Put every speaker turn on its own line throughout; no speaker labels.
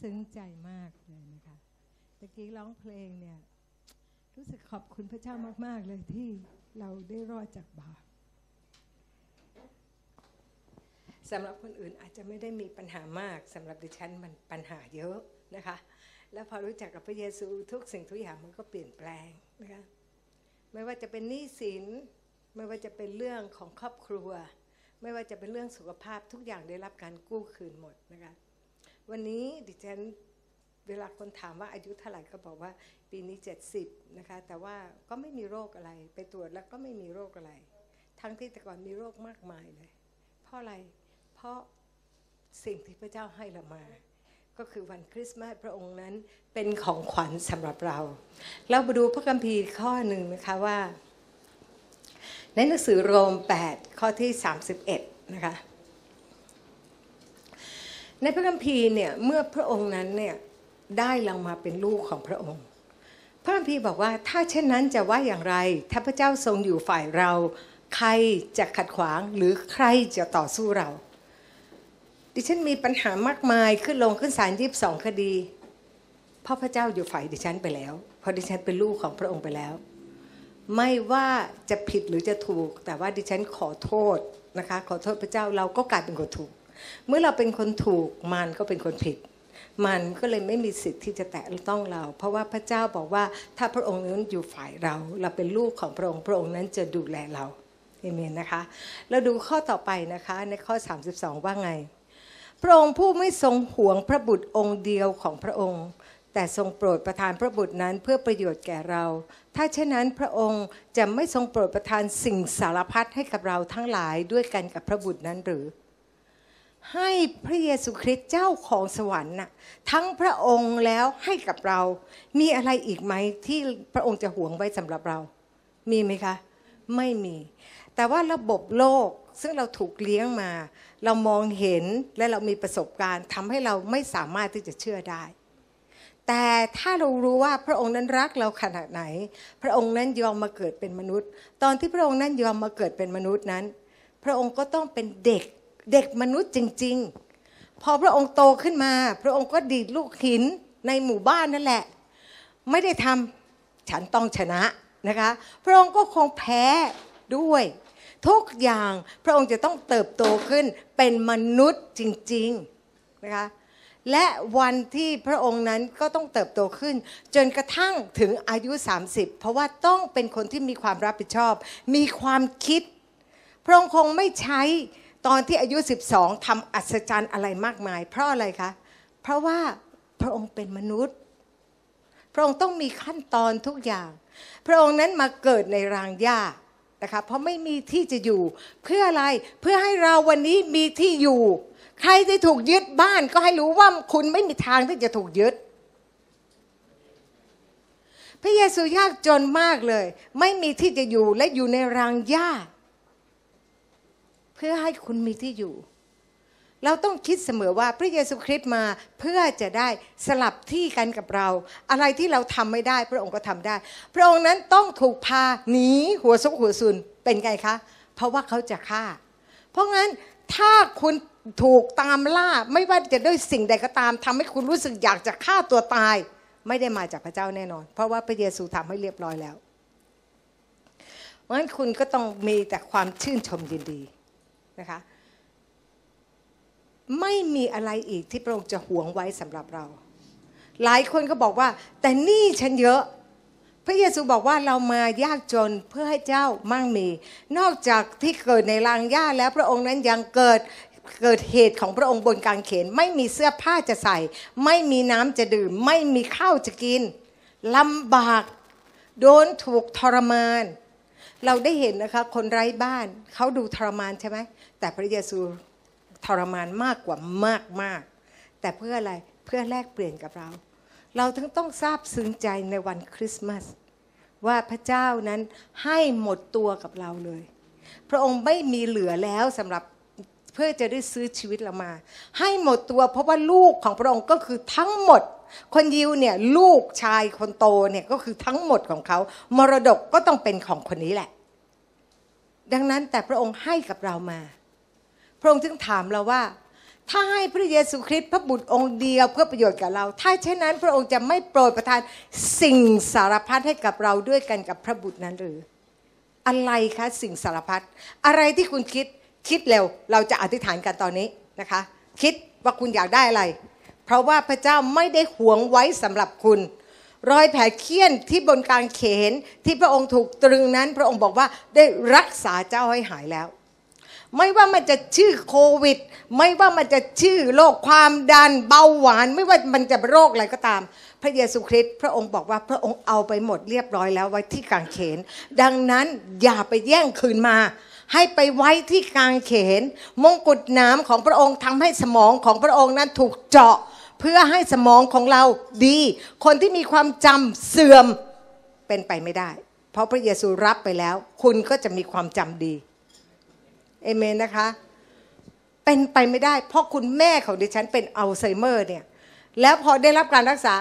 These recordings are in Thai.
ซึ้งใจมากเลยนะคะตะกี้ร้องเพลงเนี่ย รู้สึกขอบคุณพระเจ้ามาก ๆ เลยที่เราได้รอดจากบาปสำหรับคนอื่นอาจจะไม่ได้มีปัญหามากสำหรับดิฉันมันปัญหาเยอะนะคะ แล้วพอรู้จักกับพระเยซูทุกสิ่งทุกอย่างมันก็เปลี่ยนแปลงนะคะไม่ว่าจะเป็นหนี้สินไม่ว่าจะเป็นเรื่องของครอบครัว ไม่ว่าจะเป็นเรื่องสุขภาพทุกอย่างได้รับการกู้คืนหมดนะคะ วันนี้ดิฉันเวลาคนถามว่าอายุเท่าไหร่ก็บอกว่า ปีนี้ 70 นะคะ แต่ว่าก็ไม่มีโรคอะไร ไปตรวจแล้วก็ไม่มีโรคอะไร ทั้งที่แต่ก่อนมีโรคมากมายเลย เพราะอะไร เพราะสิ่งที่พระเจ้าให้เรามา ก็คือวันคริสต์มาสพระองค์นั้นเป็นของขวัญสำหรับเรา เรามาดูพระคัมภีร์ข้อหนึ่งนะคะว่า ในหนังสือโรม 8 ข้อที่ 31 นะคะ ในพระคัมภีร์เนี่ยเมื่อพระองค์นั้นเนี่ยได้เรามาเป็นลูกของพระองค์ พระคัมภีร์บอกว่าถ้าเช่นนั้นจะว่าอย่างไร ถ้าพระเจ้าทรงอยู่ฝ่ายเรา ใครจะขัดขวางหรือใครจะต่อสู้เรา ดิฉันมีปัญหามากมายขึ้นลงขึ้นศาลยีิบสองคดี เพราะพระเจ้าอยู่ฝ่ายดิฉันไปแล้ว เพราะดิฉันเป็นลูกของพระองค์ไปแล้ว ไม่ว่าจะผิดหรือจะถูก แต่ว่าดิฉันขอโทษนะคะ ขอโทษพระเจ้าเราก็กลายเป็นคนถูก เมื่อเราเป็นคนถูกมันก็เป็นคนผิด มันก็เลยไม่มีสิทธิ์ที่จะแตะต้องเรา เพราะว่าพระเจ้าบอกว่าถ้าพระองค์นั้นอยู่ฝ่ายเรา เราเป็นลูกของพระองค์พระองค์นั้นจะดูแลเราเอเมนนะคะ เราดูข้อต่อไปนะคะในข้อ 32 ว่าไง พระองค์ผู้ไม่ทรงห่วงพระบุตรองค์เดียวของพระองค์แต่ทรงโปรดประทานพระบุตรนั้นเพื่อประโยชน์แก่เรา ถ้าเช่นนั้นพระองค์จะไม่ทรงโปรดประทานสิ่งสารพัดให้กับเราทั้งหลายด้วยกันกับพระบุตรนั้นหรือ ให้พระเยซูคริสต์เจ้าของสวรรค์น่ะทั้งพระองค์แล้วให้กับเรา มีอะไรอีกไหมที่พระองค์จะหวงไว้สำหรับเรา มีไหมคะ ไม่มี แต่ว่าระบบโลกซึ่งเราถูกเลี้ยงมา เรามองเห็นและเรามีประสบการณ์ทำให้เราไม่สามารถที่จะเชื่อได้ แต่ถ้าเรารู้ว่าพระองค์นั้นรักเราขนาดไหน พระองค์นั้นยอมมาเกิดเป็นมนุษย์ ตอนที่พระองค์นั้นยอมมาเกิดเป็นมนุษย์นั้น พระองค์ก็ต้องเป็นเด็ก เด็กมนุษย์จริง ๆ พอพระองค์โตขึ้นมา พระองค์ก็ดีดลูกหินในหมู่บ้านนั่นแหละ ไม่ได้ทำฉันต้องชนะนะคะ พระองค์ก็คงแพ้ด้วย ทุกอย่างพระองค์จะต้องเติบโตขึ้นเป็นมนุษย์จริง ๆ นะคะ และวันที่พระองค์นั้นก็ต้องเติบโตขึ้น จนกระทั่งถึงอายุ 30 เพราะว่าต้องเป็นคนที่มีความรับผิดชอบ มีความคิด พระองค์คงไม่ใช้ ตอนที่อายุ 12ทำอัศจรรย์อะไรมากมาย เพราะอะไรคะ เพราะว่าพระองค์เป็นมนุษย์ พระองค์ต้องมีขั้นตอนทุกอย่าง พระองค์นั้นมาเกิดในรางหญ้านะคะเพราะไม่มีที่จะอยู่ เพื่ออะไรเพื่อให้เราวันนี้มีที่อยู่ ใครที่ถูกยึดบ้านก็ให้รู้ว่าคุณไม่มีทางที่จะถูกยึด พระเยซูยากจนมากเลย ไม่มีที่จะอยู่และอยู่ในรางหญ้า เพื่อให้คุณมีที่อยู่ เราต้องคิดเสมอว่าพระเยซูคริสต์มาเพื่อจะได้สลับที่กันกับเรา อะไรที่เราทำไม่ได้พระองค์ก็ทำได้ พระองค์นั้นต้องถูกพาหนีหัวซุกหัวซุนเป็นไงคะ เพราะว่าเขาจะฆ่า เพราะงั้นถ้าคุณถูกตามล่าไม่ว่าจะด้วยสิ่งใดก็ตามทำให้คุณรู้สึกอยากจะฆ่าตัวตาย ไม่ได้มาจากพระเจ้าแน่นอน เพราะว่าพระเยซูทำให้เรียบร้อยแล้วเพราะฉะนั้นคุณก็ต้องมีแต่ความชื่นชมยินดี นะคะไม่มีอะไรอีกที่พระองค์จะหวงไว้สำหรับเรา หลายคนก็บอกว่า แต่นี่ฉันเยอะ พระเยซูบอกว่าเรามายากจนเพื่อให้เจ้ามั่งมี นอกจากที่เกิดในรางหญ้าแล้วพระองค์นั้นยังเกิดเกิดเหตุของพระองค์บนกางเขน ไม่มีเสื้อผ้าจะใส่ ไม่มีน้ำจะดื่ม ไม่มีข้าวจะกินลำบาก โดนถูกทรมาน เราได้เห็นนะคะ คนไร้บ้านเขาดูทรมานใช่ไหม แต่พระเยซูทรมานมากกว่ามากมากแต่เพื่ออะไรเพื่อแลกเปลี่ยนกับเรา เราถึงต้องทราบซึ้งใจในวันคริสต์มาสว่าพระเจ้านั้นให้หมดตัวกับเราเลย พระองค์ไม่มีเหลือแล้วสำหรับเพื่อจะได้ซื้อชีวิตเรามา ให้หมดตัวเพราะว่าลูกของพระองค์ก็คือทั้งหมด คนยิวเนี่ยลูกชายคนโตเนี่ยก็คือทั้งหมดของเขา มรดกก็ต้องเป็นของคนนี้แหละ ดังนั้นแต่พระองค์ให้กับเรามา พระองค์จึงถามเราว่า ถ้าให้พระเยซูคริสต์พระบุตรองค์เดียวเพื่อประโยชน์กับเรา ถ้าเช่นนั้นพระองค์จะไม่โปรดประทานสิ่งสารพัดให้กับเราด้วยกันกับพระบุตรนั้นหรือ อะไรคะสิ่งสารพัดอะไรที่คุณคิดคิดเร็ว เราจะอธิษฐานกันตอนนี้นะคะ คิดว่าคุณอยากได้อะไร เพราะว่าพระเจ้าไม่ได้หวงไว้สำหรับคุณรอยแผลเคี้ยนที่บนกลางเขนที่พระองค์ถูกตรึงนั้น พระองค์บอกว่าได้รักษาเจ้าให้หายแล้ว ไม่ว่ามันจะชื่อโควิด ไม่ว่ามันจะชื่อโรคความดันเบาหวาน ไม่ว่ามันจะโรคอะไรก็ตาม พระเยซูคริสต์พระองค์บอกว่าพระองค์เอาไปหมดเรียบร้อยแล้วไว้ที่กางเขน ดังนั้นอย่าไปแย่งคืนมา ให้ไปไว้ที่กางเขน มงกุฎน้ำของพระองค์ทำให้สมองของพระองค์นั้นถูกเจาะ เพื่อให้สมองของเราดี คนที่มีความจำเสื่อมเป็นไปไม่ได้ เพราะพระเยซูรับไปแล้ว คุณก็จะมีความจำดี เอเมนนะคะ เป็นไปไม่ได้ เพราะคุณแม่ของดิฉันเป็นอัลไซเมอร์เนี่ย แล้วพอได้รับการรักษา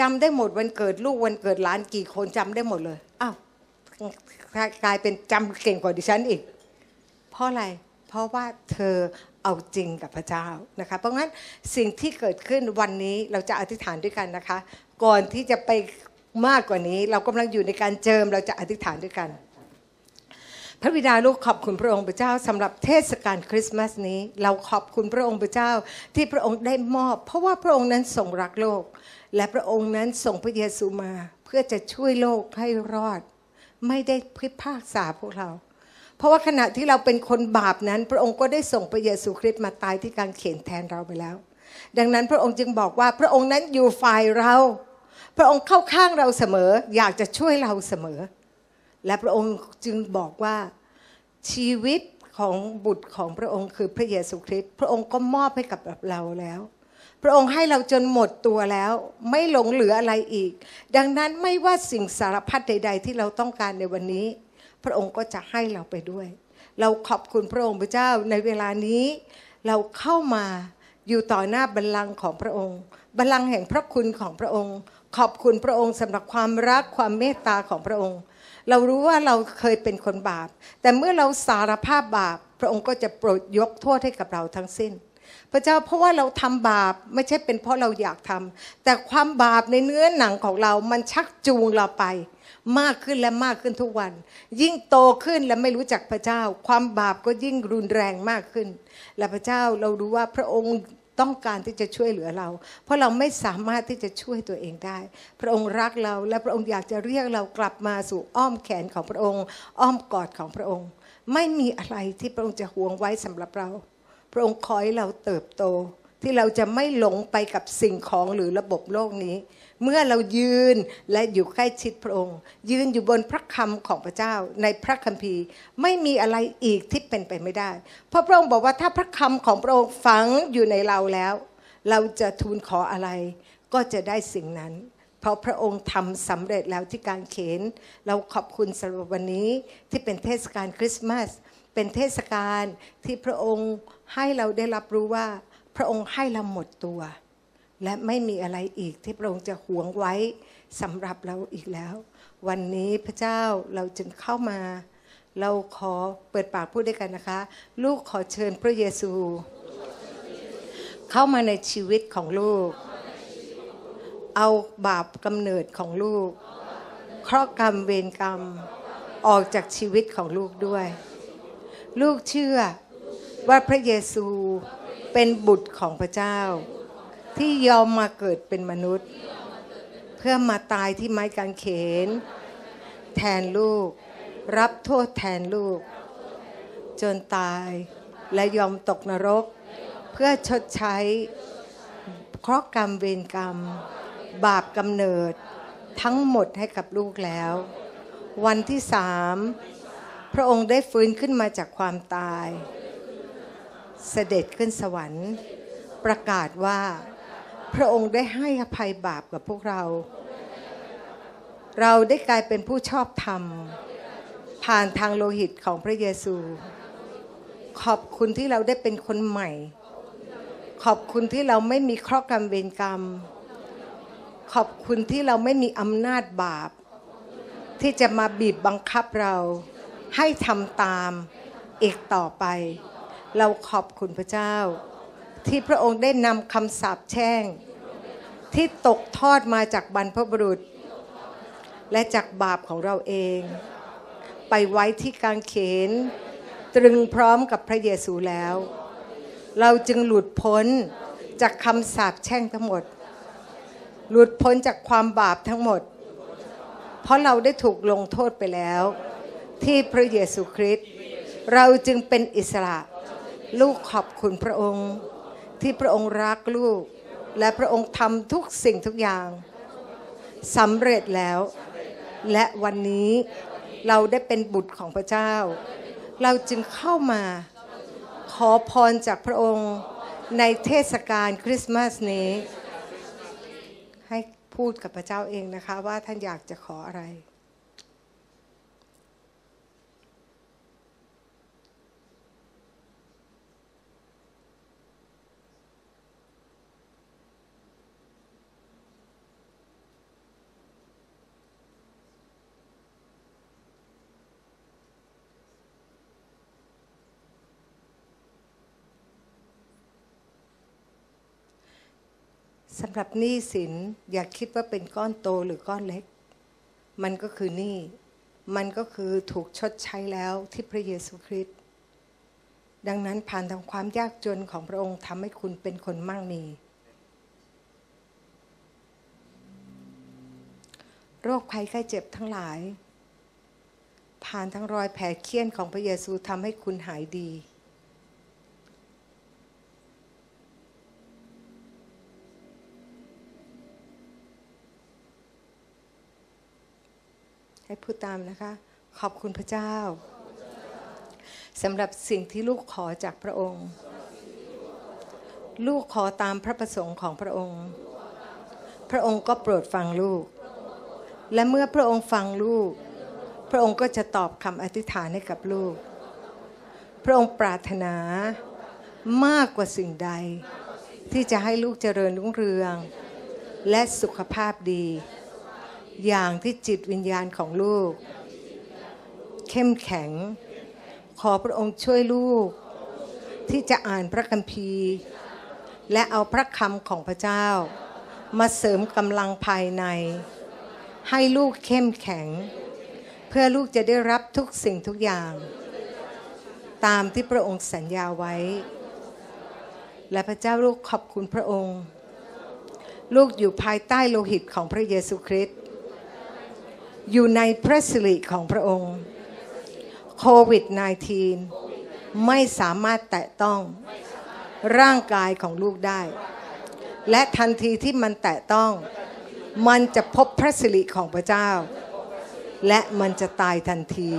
จำได้หมดวันเกิดลูกวันเกิดหลานกี่คนจำได้หมดเลยอ้าวกลายเป็นจำเก่งกว่าดิฉันอีก เพราะอะไร เพราะว่าเธอเอาจริงกับพระเจ้านะคะ เพราะงั้นสิ่งที่เกิดขึ้นวันนี้เราจะอธิษฐานด้วยกันนะคะ ก่อนที่จะไปมากกว่านี้ เรากำลังอยู่ในการเจิมเราจะอธิษฐานด้วยกัน พระบิดาลูกขอบคุณพระองค์พระเจ้าสำหรับเทศกาลคริสต์มาสนี้ เราขอบคุณพระองค์พระเจ้า ที่พระองค์ได้มอบ เพราะว่าพระองค์นั้นทรงรักโลก และพระองค์นั้นส่งพระเยซูมา เพื่อจะช่วยโลกให้รอด ไม่ได้พิพากษาพวกเรา เพราะว่าขณะที่เราเป็นคนบาปนั้น พระองค์ก็ได้ส่งพระเยซูคริสต์มาตายที่กางเขนแทนเราไปแล้ว ดังนั้นพระองค์จึงบอกว่าพระองค์นั้นอยู่ฝ่ายเรา พระองค์เข้าข้างเราเสมอ อยากจะช่วยเราเสมอ และพระองค์จึงบอกว่าชีวิตของบุตรของพระองค์คือพระเยซูคริสต์พระองค์ก็มอบให้กับเราแล้ว พระองค์ให้เราจนหมดตัวแล้ว ไม่หลงเหลืออะไรอีก ดังนั้นไม่ว่าสิ่งสารพัดใด ๆ ที่เราต้องการในวันนี้ พระองค์ก็จะให้เราไปด้วย เราขอบคุณพระองค์พระเจ้าในเวลานี้ เราเข้ามาอยู่ต่อหน้าบัลลังก์ของพระองค์บัลลังก์แห่งพระคุณของพระองค์ ขอบคุณพระองค์สำหรับความรักความเมตตาของพระองค์ เรารู้ว่าเราเคยเป็นคนบาป แต่เมื่อเราสารภาพบาป พระองค์ก็จะโปรดยกโทษให้กับเราทั้งสิ้น พระเจ้าเพราะว่าเราทำบาปไม่ใช่เป็นเพราะเราอยากทำแต่ความบาปในเนื้อหนังของเรามันชักจูงเราไป มากขึ้นและมากขึ้นทุกวัน ยิ่งโตขึ้นและไม่รู้จักพระเจ้า ความบาปก็ยิ่งรุนแรงมากขึ้น และพระเจ้าเรารู้ว่าพระองค์ ต้องการที่จะช่วยเหลือเรา เพราะเราไม่สามารถที่จะช่วยตัวเองได้ พระองค์รักเราและพระองค์อยากจะเรียกเรากลับมาสู่อ้อมแขนของพระองค์ อ้อมกอดของพระองค์ ไม่มีอะไรที่พระองค์จะห่วงไว้สำหรับเรา พระองค์คอยเราเติบโต ที่เราจะไม่หลงไปกับสิ่งของหรือระบบโลกนี้ เมื่อเรายืนและอยู่ใกล้ชิดพระองค์ ยืนอยู่บนพระคำของพระเจ้าในพระคัมภีร์ ไม่มีอะไรอีกที่เป็นไปไม่ได้ เพราะพระองค์บอกว่าถ้าพระคำของพระองค์ฝังอยู่ในเราแล้ว เราจะทูลขออะไร ก็จะได้สิ่งนั้นเพราะพระองค์ทำสำเร็จแล้วที่การเขน เราขอบคุณสำหรับวันนี้ที่เป็นเทศกาลคริสต์มาส เป็นเทศกาลที่พระองค์ให้เราได้รับรู้ว่า พระองค์ให้เราหมดตัว และไม่มีอะไรอีกที่พระองค์จะหวงไว้สำหรับเราอีกแล้ว วันนี้พระเจ้าเราจึงเข้ามา เราขอเปิดปากพูดด้วยกันนะคะ ลูกขอเชิญพระเยซู เข้ามาในชีวิตของลูก เอาบาปกำเนิดของลูกเคราะห์กรรมเวรกรรมออกจากชีวิตของลูกด้วย ลูกเชื่อว่าพระเยซู เป็นบุตรของพระเจ้า ที่ยอมมาเกิดเป็นมนุษย์ เพื่อมาตายที่ไม้กางเขน แทนลูก รับโทษแทนลูก จนตายและยอมตกนรก เพื่อชดใช้เคราะห์กรรมเวรกรรม บาปกำเนิดทั้งหมดให้กับลูกแล้ว วันที่สามพระองค์ได้ฟื้นขึ้นมาจากความตาย เสด็จขึ้นสวรรค์ ประกาศว่า พระองค์ได้ให้อภัยบาปกับพวกเรา เราได้กลายเป็นผู้ชอบธรรม ผ่านทางโลหิตของพระเยซู ขอบคุณที่เราได้เป็นคนใหม่ ขอบคุณที่เราไม่มีเคราะห์กรรมเวรกรรม ขอบคุณที่เราไม่มีอำนาจบาป ที่จะมาบีบบังคับเราให้ทำตามอีกต่อไป เราขอบคุณพระเจ้า ที่พระองค์ได้นำคำสาปแช่ง ที่ตกทอดมาจากบรรพบุรุษ และจากบาปของเราเอง ไปไว้ที่กางเขน ตรึงพร้อมกับพระเยซูแล้ว เราจึงหลุดพ้นจากคำสาปแช่งทั้งหมด หลุดพ้นจากความบาปทั้งหมด เพราะเราได้ถูกลงโทษไปแล้ว ที่พระเยซูคริสต์เราจึงเป็นอิสระ ลูกขอบคุณพระองค์ ที่พระองค์รักลูก และพระองค์ทำทุกสิ่งทุกอย่างสำเร็จแล้ว และวันนี้เราได้เป็นบุตรของพระเจ้า เราจึงเข้ามาขอพรจากพระองค์ในเทศกาลคริสต์มาสนี้ ให้พูดกับพระเจ้าเองนะคะว่าท่านอยากจะขออะไร สำหรับหนี้สินอย่าคิดว่าเป็นก้อนโตหรือก้อนเล็ก มันก็คือหนี้ มันก็คือถูกชดใช้แล้วที่พระเยซูคริสต์ดังนั้นผ่านทางความยากจนของพระองค์ทำให้คุณเป็นคนมั่งมี โรคภัยไข้เจ็บทั้งหลาย ผ่านทั้งรอยแผลเคี้ยนของพระเยซูทำให้คุณหายดี ให้พูดตามนะคะ ขอบคุณพระเจ้าสำหรับสิ่งที่ลูกขอจากพระองค์ ลูกขอตามพระประสงค์ของพระองค์ พระองค์ก็โปรดฟังลูก และเมื่อพระองค์ฟังลูก พระองค์ก็จะตอบคำอธิษฐานให้กับลูก พระองค์ปรารถนามากกว่าสิ่งใด ที่จะให้ลูกเจริญรุ่งเรือง และสุขภาพดี อย่างที่จิตวิญญาณของลูก เข้มแข็ง ขอพระองค์ช่วยลูก ที่จะอ่านพระคัมภีร์ และเอาพระคำของพระเจ้า มาเสริมกำลังภายใน ให้ลูกเข้มแข็ง เพื่อลูกจะได้รับทุกสิ่งทุกอย่าง ตามที่พระองค์สัญญาไว้ และพระเจ้าลูกขอบคุณพระองค์ ลูกอยู่ภายใต้โลหิตของพระเยซูคริสต์ อยู่ในพระสิริของพระองค์โควิด -19 ไม่สามารถแตะต้องร่างกายของลูกได้ และทันทีที่มันแตะต้อง มันจะพบพระสิริของพระเจ้า และมันจะตายทันที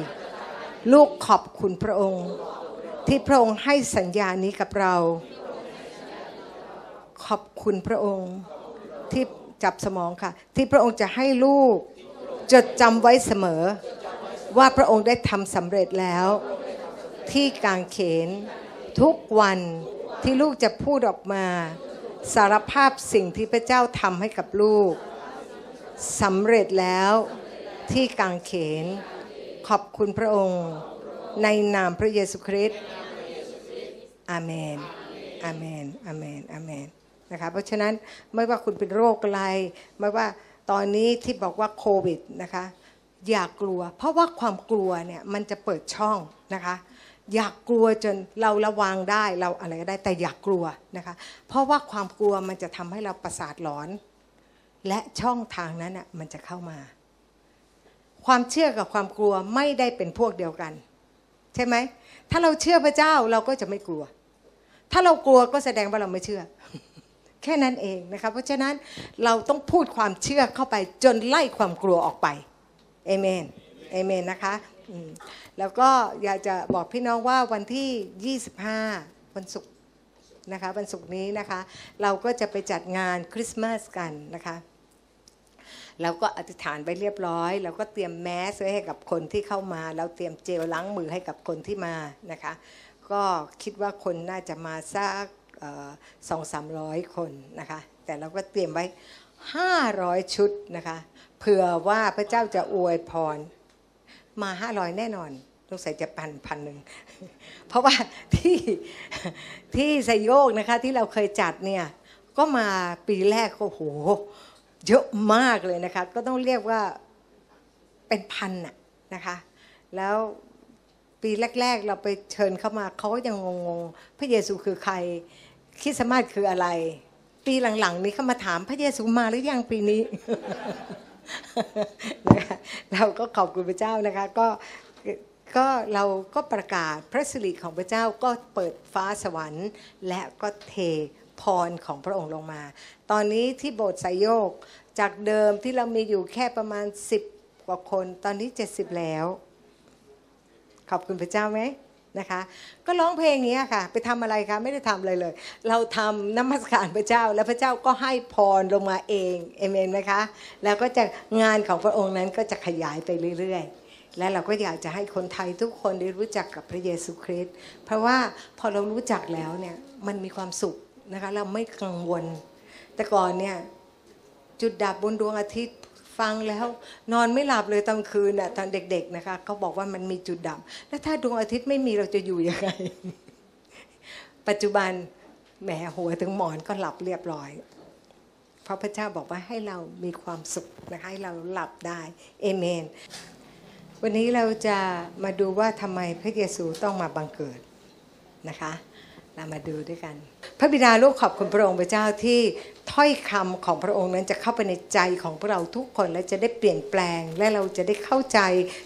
ลูกขอบคุณพระองค์ ที่พระองค์ให้สัญญานี้กับเรา ขอบคุณพระองค์ที่จับสมองค่ะ ที่พระองค์จะให้ลูก จดจำไว้เสมอ ว่าพระองค์ได้ทำสำเร็จแล้ว ที่กางเขน ทุกวันที่ลูกจะพูดออกมา สารภาพสิ่งที่พระเจ้าทำให้กับลูกสำเร็จแล้วที่กางเขน ขอบคุณพระองค์ ในนามพระเยซูคริสต์อาเมนอาเมนอาเมนอาเมนนะคะเพราะฉะนั้นไม่ว่าคุณเป็นโรคอะไรไม่ว่า ตอนนี้ที่บอกว่าโควิดนะคะอย่ากกลัว เพราะว่าความกลัวเนี่ยมันจะเปิดช่องนะคะอยากกลัวจนเราระวังได้เราอะไรก็ได้แต่อยากกลัวนะคะเพราะว่าความกลัวมันจะทำให้เราประสาทหลอน และช่องทางนั้นอะมันจะเข้ามา ความเชื่อกับความกลัวไม่ได้เป็นพวกเดียวกัน ใช่ไหมถ้าเราเชื่อพระเจ้าเราก็จะไม่กลัว ถ้าเรากลัวก็แสดงว่าเราไม่เชื่อ แค่นั้นเองนะคะเพราะฉะนั้นเราต้องพูดความเชื่อเข้าไปจนไล่ความกลัวออกไปเอเมนเอเมนนะคะแล้วก็อยากจะบอกพี่น้องว่าวันที่ 25 วันศุกร์นะคะวันศุกร์นี้นะคะเราก็จะไปจัดงานคริสต์มาสกันนะคะเราก็อธิษฐานไปเรียบร้อยเราก็เตรียมแมสไว้ให้กับคนที่เข้ามา เราเตรียมเจลล้างมือให้กับคนที่มานะคะ ก็คิดว่าคนน่าจะมาสัก สองสามร้อยคนนะคะแต่เราก็เตรียมไว้ 500 ชุดนะคะเผื่อว่าพระเจ้าจะอวยพรมา 500 แน่นอนต้องใส่จะพันพันหนึ่งเพราะว่าที่ที่ไซโยกนะคะที่เราเคยจัดเนี่ยก็มาปีแรกก็โหเยอะมากเลยนะคะก็ต้องเรียกว่าเป็นพันน่ะนะคะแล้วปีแรก ๆ เราไปเชิญเข้ามาเขาก็ยังงงๆ พระเยซูคือใคร คริสต์มาสคืออะไร ปีหลังๆ นี้เขามาถามพระเยซูมาหรือยังปีนี้นะคะเราก็ขอบคุณพระเจ้านะคะ ก็ก็เราก็ประกาศพระสิริของพระเจ้าก็เปิดฟ้าสวรรค์ และก็เทพรของพระองค์ลงมา ตอนนี้ที่โบสถ์ไซโยกจากเดิมที่เรามีอยู่แค่ประมาณ 10 กว่าคน ตอนนี้ 70 แล้ว ขอบคุณพระเจ้าไหม นะคะ ก็ร้องเพลงนี้ค่ะ ไปทำอะไรคะไม่ได้ทำอะไรเลย เราทำนมัสการพระเจ้า และพระเจ้าก็ให้พรลงมาเองเอเมนไหมคะแล้วก็จะงานของพระองค์นั้นก็จะขยายไปเรื่อยๆ และเราก็อยากจะให้คนไทยทุกคนได้รู้จักกับพระเยซูคริสต์เพราะว่าพอเรารู้จักแล้วเนี่ยมันมีความสุขนะคะเราไม่กังวล แต่ก่อนเนี่ยจุดดับบนดวงอาทิตย์ ฟังแล้วนอนไม่หลับเลยตอนคืนน่ะตอนเด็ก ๆนะคะเขาบอกว่ามันมีจุดดับแล้วถ้าดวงอาทิตย์ไม่มีเราจะอยู่ยังไง ปัจจุบันแหมหัวถึงหมอนก็หลับเรียบร้อยพระพเจ้าบอกว่าให้เรามีความสุขนะคะให้เราหลับได้เอเมน วันนี้เราจะมาดูว่าทำไมพระเยซูต้องมาบังเกิดนะคะ เรามาดูด้วยกัน พระบิดาลูกขอบคุณพระองค์พระเจ้าที่ถ้อยคำของพระองค์นั้นจะเข้าไปในใจของพวกเราทุกคนและจะได้เปลี่ยนแปลง และเราจะได้เข้าใจ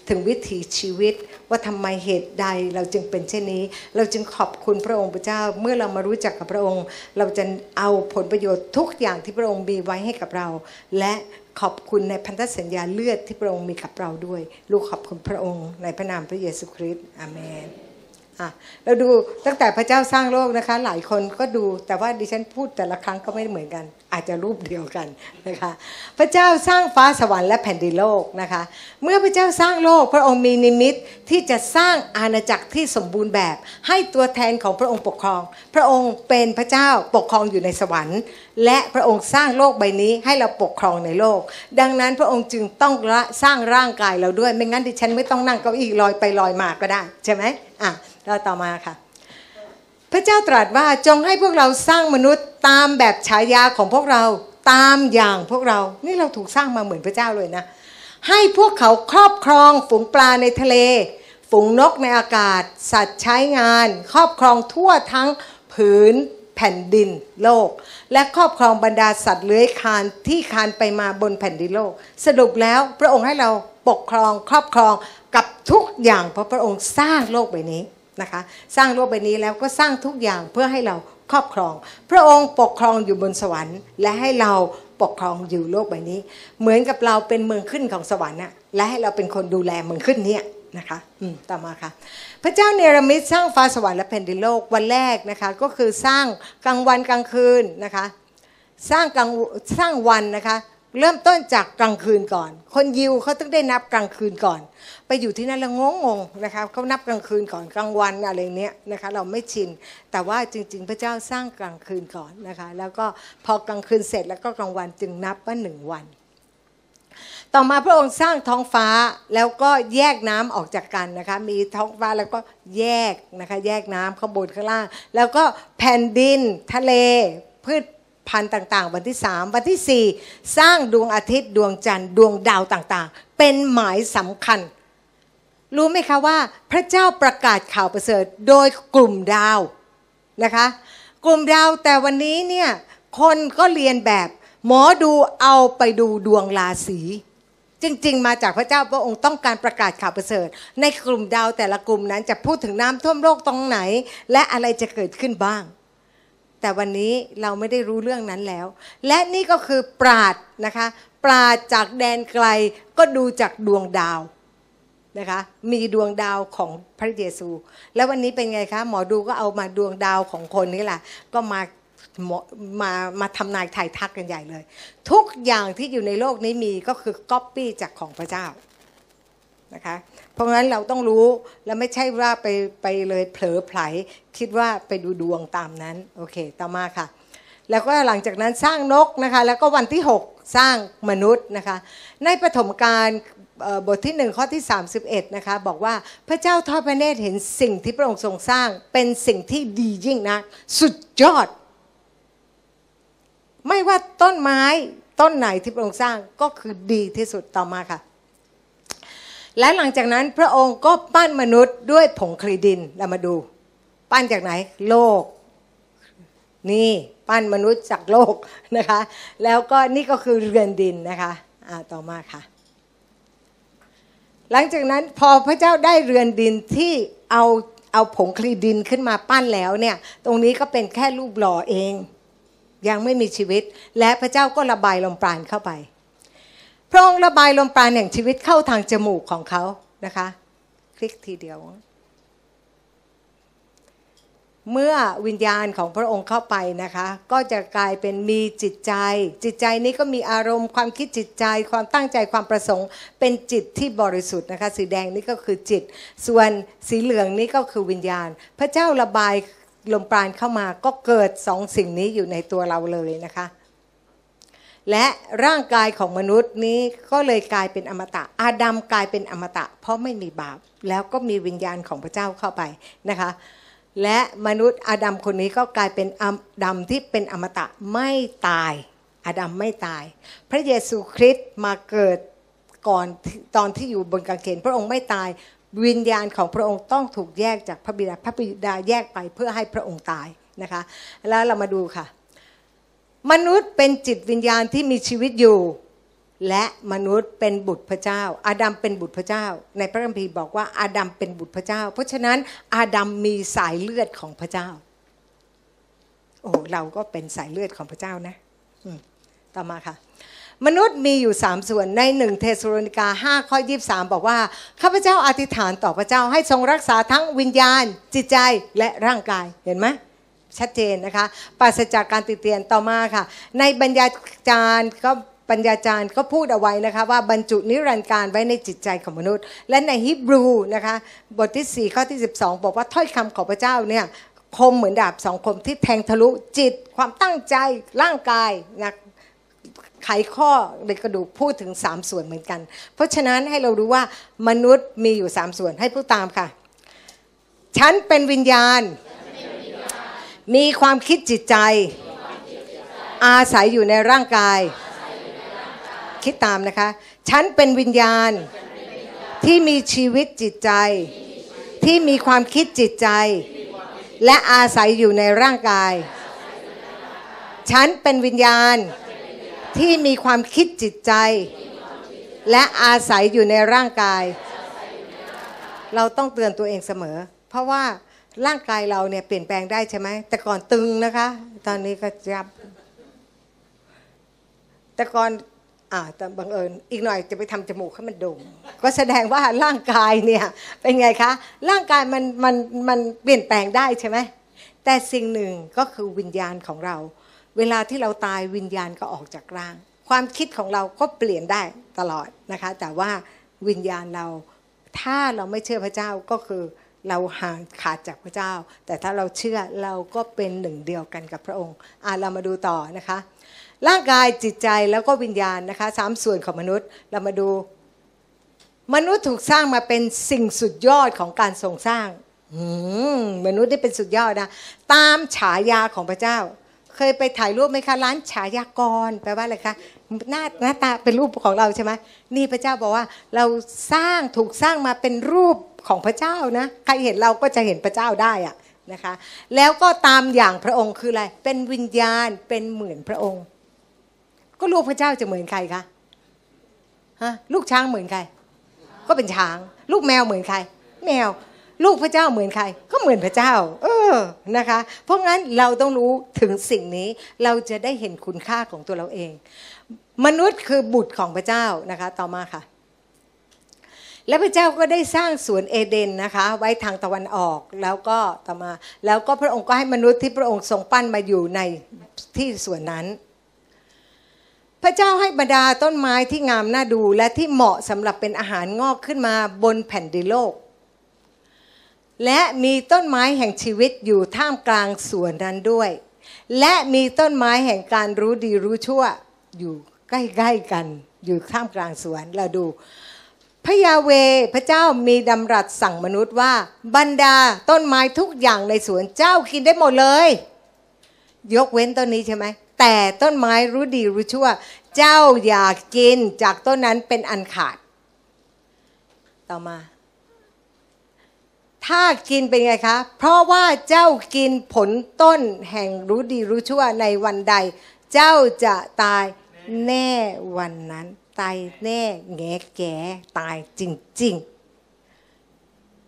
ถึงวิถีชีวิต ว่าทำไมเหตุใดเราจึงเป็นเช่นนี้ เราจึงขอบคุณพระองค์พระเจ้า เมื่อเรามารู้จักกับพระองค์ เราจะเอาผลประโยชน์ทุกอย่างที่พระองค์มีไว้ให้กับเรา และขอบคุณในพันธสัญญาเลือดที่พระองค์มีกับเราด้วย ลูกขอบคุณพระองค์ในพระนามพระเยซูคริสต์อเมน อะเราดูตั้งแต่พระเจ้าสร้างโลกนะคะ หลายคนก็ดูแต่ว่าดิฉันพูดแต่ละครั้งก็ไม่เหมือนกัน อาจจะรูปเดียวกันนะคะ พระเจ้าสร้างฟ้าสวรรค์และแผ่นดินโลกนะคะ เมื่อพระเจ้าสร้างโลกพระองค์มีนิมิตที่จะสร้างอาณาจักรที่สมบูรณ์แบบ ให้ตัวแทนของพระองค์ปกครอง พระองค์เป็นพระเจ้าปกครองอยู่ในสวรรค์ และพระองค์สร้างโลกใบนี้ให้เราปกครองในโลก ดังนั้นพระองค์จึงต้องสร้างร่างกายเราด้วย ไม่งั้นดิฉันไม่ต้องนั่งเก้าอี้ลอยไปลอยมาก็ได้ใช่ไหมอะ เราต่อมาค่ะ พระเจ้าตรัสว่าจงให้พวกเราสร้างมนุษย์ตามแบบฉายาของพวกเราตามอย่างพวกเรา นี่เราถูกสร้างมาเหมือนพระเจ้าเลยนะ ให้พวกเขาครอบครองฝูงปลาในทะเล ฝูงนกในอากาศ สัตว์ใช้งาน ครอบครองทั่วทั้งผืนแผ่นดินโลก และครอบครองบรรดาสัตว์เลื้อยคลานที่คลานไปมาบนแผ่นดินโลก สรุปแล้วพระองค์ให้เราปกครองครอบครองกับทุกอย่างเพราะพระองค์สร้างโลกใบนี้ นะคะ สร้างโลกใบนี้แล้วก็สร้างทุกอย่างเพื่อให้เราครอบครอง พระองค์ปกครองอยู่บนสวรรค์ และให้เราปกครองอยู่โลกใบนี้ เหมือนกับเราเป็นเมืองขึ้นของสวรรค์น่ะและให้เราเป็นคนดูแลเมืองขึ้นเนี่ยนะคะอืมต่อมาค่ะ พระเจ้าเนรมิตสร้างฟ้าสวรรค์และแผ่นดินโลกวันแรกนะคะก็คือสร้างกลางวันกลางคืนนะคะ สร้างกลางสร้างวันนะคะ เริ่มต้นจากกลางคืนก่อน คนยิวเขาต้องได้นับกลางคืนก่อน ไปอยู่ที่นั่นแล้วงงงๆนะคะเขานับกลางคืนก่อนกลางวันอะไรเนี้ยนะคะเราไม่ชิน แต่ว่าจริง ๆ พระเจ้าสร้างกลางคืนก่อนนะคะแล้วก็พอกลางคืนเสร็จแล้วก็กลางวันจึงนับว่าหนึ่งวัน ต่อมาพระองค์สร้างท้องฟ้าแล้วก็แยกน้ำออกจากกันนะคะมีท้องฟ้าแล้วก็แยกนะคะแยกน้ำข้างบนข้างล่าง แล้วก็แผ่นดินทะเลพืช พันธุ์ต่างๆ วันที่ 3 วันที่ 4 สร้างดวงอาทิตย์ดวงจันทร์ดวงดาวต่างๆ เป็นหมายสำคัญ รู้ไหมคะว่าพระเจ้าประกาศข่าวประเสริฐโดยกลุ่มดาวนะคะ กลุ่มดาวแต่วันนี้เนี่ยคนก็เรียนแบบหมอดูเอาไปดูดวงราศีจริง ๆ มาจากพระเจ้าพระองค์ต้องการประกาศข่าวประเสริฐ ในกลุ่มดาวแต่ละกลุ่มนั้นจะพูดถึงน้ำท่วมโลกตรงไหน และอะไรจะเกิดขึ้นบ้าง แต่วันนี้เราไม่ได้รู้เรื่องนั้นแล้ว และนี่ก็คือปราดนะคะ ปราดจากแดนไกลก็ดูจากดวงดาวนะคะมีดวงดาวของพระเยซู แล้ววันนี้เป็นไงคะ หมอดูก็เอามาดวงดาวของคนนี่แหละ ก็มามามาทำนายไทายทักกันใหญ่เลย ทุกอย่างที่อยู่ในโลกนี้มีก็คือก๊อปปี้จากของพระเจ้านะคะ เพราะงั้นเราต้องรู้แล้วไม่ใช่ว่าไปไปเลยเผลอไผลคิดว่าไปดูดวงตามนั้นโอเคต่อมาค่ะ แล้วก็หลังจากนั้นสร้างนกนะคะ แล้วก็วันที่ 6 สร้างมนุษย์นะคะ ในปฐมกาลบทที่ 1 ข้อที่ 31 นะคะ บอกว่าพระเจ้าทอดพระเนตรเห็นสิ่งที่พระองค์ทรงสร้างเป็นสิ่งที่ดียิ่งนัก สุดยอด ไม่ว่าต้นไม้ต้นไหนที่พระองค์สร้างก็คือดีที่สุดต่อมาค่ะ และหลังจากนั้นพระองค์ก็ปั้นมนุษย์ด้วยผงคลีดินเรามาดู ปั้นจากไหน โลก นี่ปั้นมนุษย์จากโลกนะคะ แล้วก็นี่ก็คือเรือนดินนะคะอ่าต่อมาค่ะ หลังจากนั้นพอพระเจ้าได้เรือนดินที่เอาเอาผงคลีดินขึ้นมาปั้นแล้วเนี่ย ตรงนี้ก็เป็นแค่รูปหล่อเอง ยังไม่มีชีวิต และพระเจ้าก็ระบายลมปราณเข้าไป พระองค์ระบายลมปราณแห่งชีวิตเข้าทางจมูกของเขานะคะ คลิกทีเดียว เมื่อวิญญาณของพระองค์เข้าไปนะคะ ก็จะกลายเป็นมีจิตใจ จิตใจนี้ก็มีอารมณ์ความคิดจิตใจ ความตั้งใจความประสงค์ เป็นจิตที่บริสุทธิ์นะคะ สีแดงนี่ก็คือจิต ส่วนสีเหลืองนี่ก็คือวิญญาณ พระเจ้าระบายลมปราณเข้ามาก็เกิดสองสิ่งนี้อยู่ในตัวเราเลยนะคะ และร่างกายของมนุษย์นี้ก็เลยกลายเป็นอมตะ อาดัมกลายเป็นอมตะ เพราะไม่มีบาป แล้วก็มีวิญญาณของพระเจ้าเข้าไปนะคะ และมนุษย์อาดัมคนนี้ก็กลายเป็นอาดัมที่เป็นอมตะไม่ตาย อาดัมไม่ตาย พระเยซูคริสต์มาเกิดก่อนตอนที่อยู่บนกางเขนพระองค์ไม่ตายวิญญาณของพระองค์ต้องถูกแยกจากพระบิดาพระบิดาแยกไปเพื่อให้พระองค์ตายนะคะ แล้วเรามาดูค่ะ มนุษย์เป็นจิตวิญญาณที่มีชีวิตอยู่ และมนุษย์เป็นบุตรพระเจ้า อาดัมเป็นบุตรพระเจ้า ในพระคัมภีร์บอกว่าอาดัมเป็นบุตรพระเจ้า เพราะฉะนั้นอาดัมมีสายเลือดของพระเจ้า โอ้เราก็เป็นสายเลือดของพระเจ้านะต่อมาค่ะมนุษย์มีอยู่สามส่วนในหนึ่งเทสโลนิกาห้าข้อยี่สามบอกว่าข้าพเจ้าอธิษฐานต่อพระเจ้าให้ทรงรักษาทั้งวิญญาณ จิตใจและร่างกายเห็นไหม ชัดเจนนะคะปราศจากการติเตียนต่อมาค่ะ ในบรรยาจารย์ก็ปัญญาจารย์ก็พูดเอาไว้นะคะว่าบรรจุนิรันดร์การไว้ในจิตใจของมนุษย์ และในฮิบรูนะคะบทที่ 4 ข้อที่ 12 บอกว่าถ้อยคำของพระเจ้าเนี่ยคมเหมือนดาบสองคมที่แทงทะลุจิตความตั้งใจร่างกายนะไขข้อในกระดูกพูดถึง 3 ส่วนเหมือนกัน เพราะฉะนั้นให้เรารู้ว่ามนุษย์มีอยู่ 3 ส่วนให้พูดตามค่ะ ฉันเป็นวิญญาณ มีความคิดจิตใจ อาศัยอยู่ในร่างกาย คิดตามนะคะ ฉันเป็นวิญญาณที่มีชีวิตจิตใจ ที่มีความคิดจิตใจ และอาศัยอยู่ในร่างกาย ฉันเป็นวิญญาณที่มีความคิดจิตใจ และอาศัยอยู่ในร่างกาย เราต้องเตือนตัวเองเสมอ เพราะว่า ร่างกายเราเนี่ยเปลี่ยนแปลงได้ใช่ไหมแต่ก่อนตึงนะคะ ตอนนี้ก็ยับ แต่ก่อนอ่าแต่บังเอิญอีกหน่อยจะไปทำจมูกให้มันโด่งก็แสดงว่าร่างกายเนี่ยเป็นไงคะ ร่างกายมันมันมันเปลี่ยนแปลงได้ใช่ไหมแต่สิ่งหนึ่งก็คือวิญญาณของเรา เวลาที่เราตายวิญญาณก็ออกจากร่าง ความคิดของเราก็เปลี่ยนได้ตลอดนะคะ แต่ว่าวิญญาณเราถ้าเราไม่เชื่อพระเจ้าก็คือ เราห่างขาดจากพระเจ้า แต่ถ้าเราเชื่อเราก็เป็นหนึ่งเดียวกันกับพระองค์อ่าเรามาดูต่อนะคะ ร่างกายจิตใจแล้วก็วิญญาณนะคะสามส่วนของมนุษย์เรามาดู มนุษย์ถูกสร้างมาเป็นสิ่งสุดยอดของการทรงสร้างอืมมนุษย์ได้เป็นสุดยอดนะ ตามฉายาของพระเจ้า เคยไปถ่ายรูปไหมคะ ร้านฉายากรแปลว่าอะไรคะหน้าหน้าตาเป็นรูปของเราใช่ไหมนี่พระเจ้าบอกว่าเราสร้างถูกสร้างมาเป็นรูปของพระเจ้านะใครเห็นเราก็จะเห็นพระเจ้าได้อะนะคะแล้วก็ตามอย่างพระองค์คืออะไรเป็นวิญญาณเป็นเหมือนพระองค์ ก็ลูกพระเจ้าจะเหมือนใครคะฮะลูกช้างเหมือนใคร ก็เป็นช้าง ลูกแมวเหมือนใคร แมว ลูกพระเจ้าเหมือนใคร ก็เหมือนพระเจ้า เออนะคะ เพราะงั้นเราต้องรู้ถึงสิ่งนี้เราจะได้เห็นคุณค่าของตัวเราเอง มนุษย์คือบุตรของพระเจ้านะคะ ต่อมาค่ะ และพระเจ้าก็ได้สร้างสวนเอเดนนะคะ ไว้ทางตะวันออกแล้วก็ต่อมา แล้วก็พระองค์ก็ให้มนุษย์ที่พระองค์ทรงปั้นมาอยู่ในที่สวนนั้นพระเจ้าให้บรรดาต้นไม้ที่งามน่าดูและที่เหมาะสำหรับเป็นอาหารงอกขึ้นมาบนแผ่นดินโลก และมีต้นไม้แห่งชีวิตอยู่ท่ามกลางสวนนั้นด้วย และมีต้นไม้แห่งการรู้ดีรู้ชั่วอยู่ใกล้ๆกัน อยู่ท่ามกลางสวนเราดูพระยาเวพระเจ้ามีดำรัสสั่งมนุษย์ว่า บรรดาต้นไม้ทุกอย่างในสวนเจ้ากินได้หมดเลย ยกเว้นต้นนี้ใช่ไหมแต่ต้นไม้รู้ดีรู้ชั่ว เจ้าอย่ากินจากต้นนั้นเป็นอันขาด ต่อมา ถ้ากินเป็นไงคะ เพราะว่าเจ้ากินผลต้นแห่งรู้ดีรู้ชั่วในวันใด เจ้าจะตายแน่วันนั้น ตายแน่แงแก่ตายจริง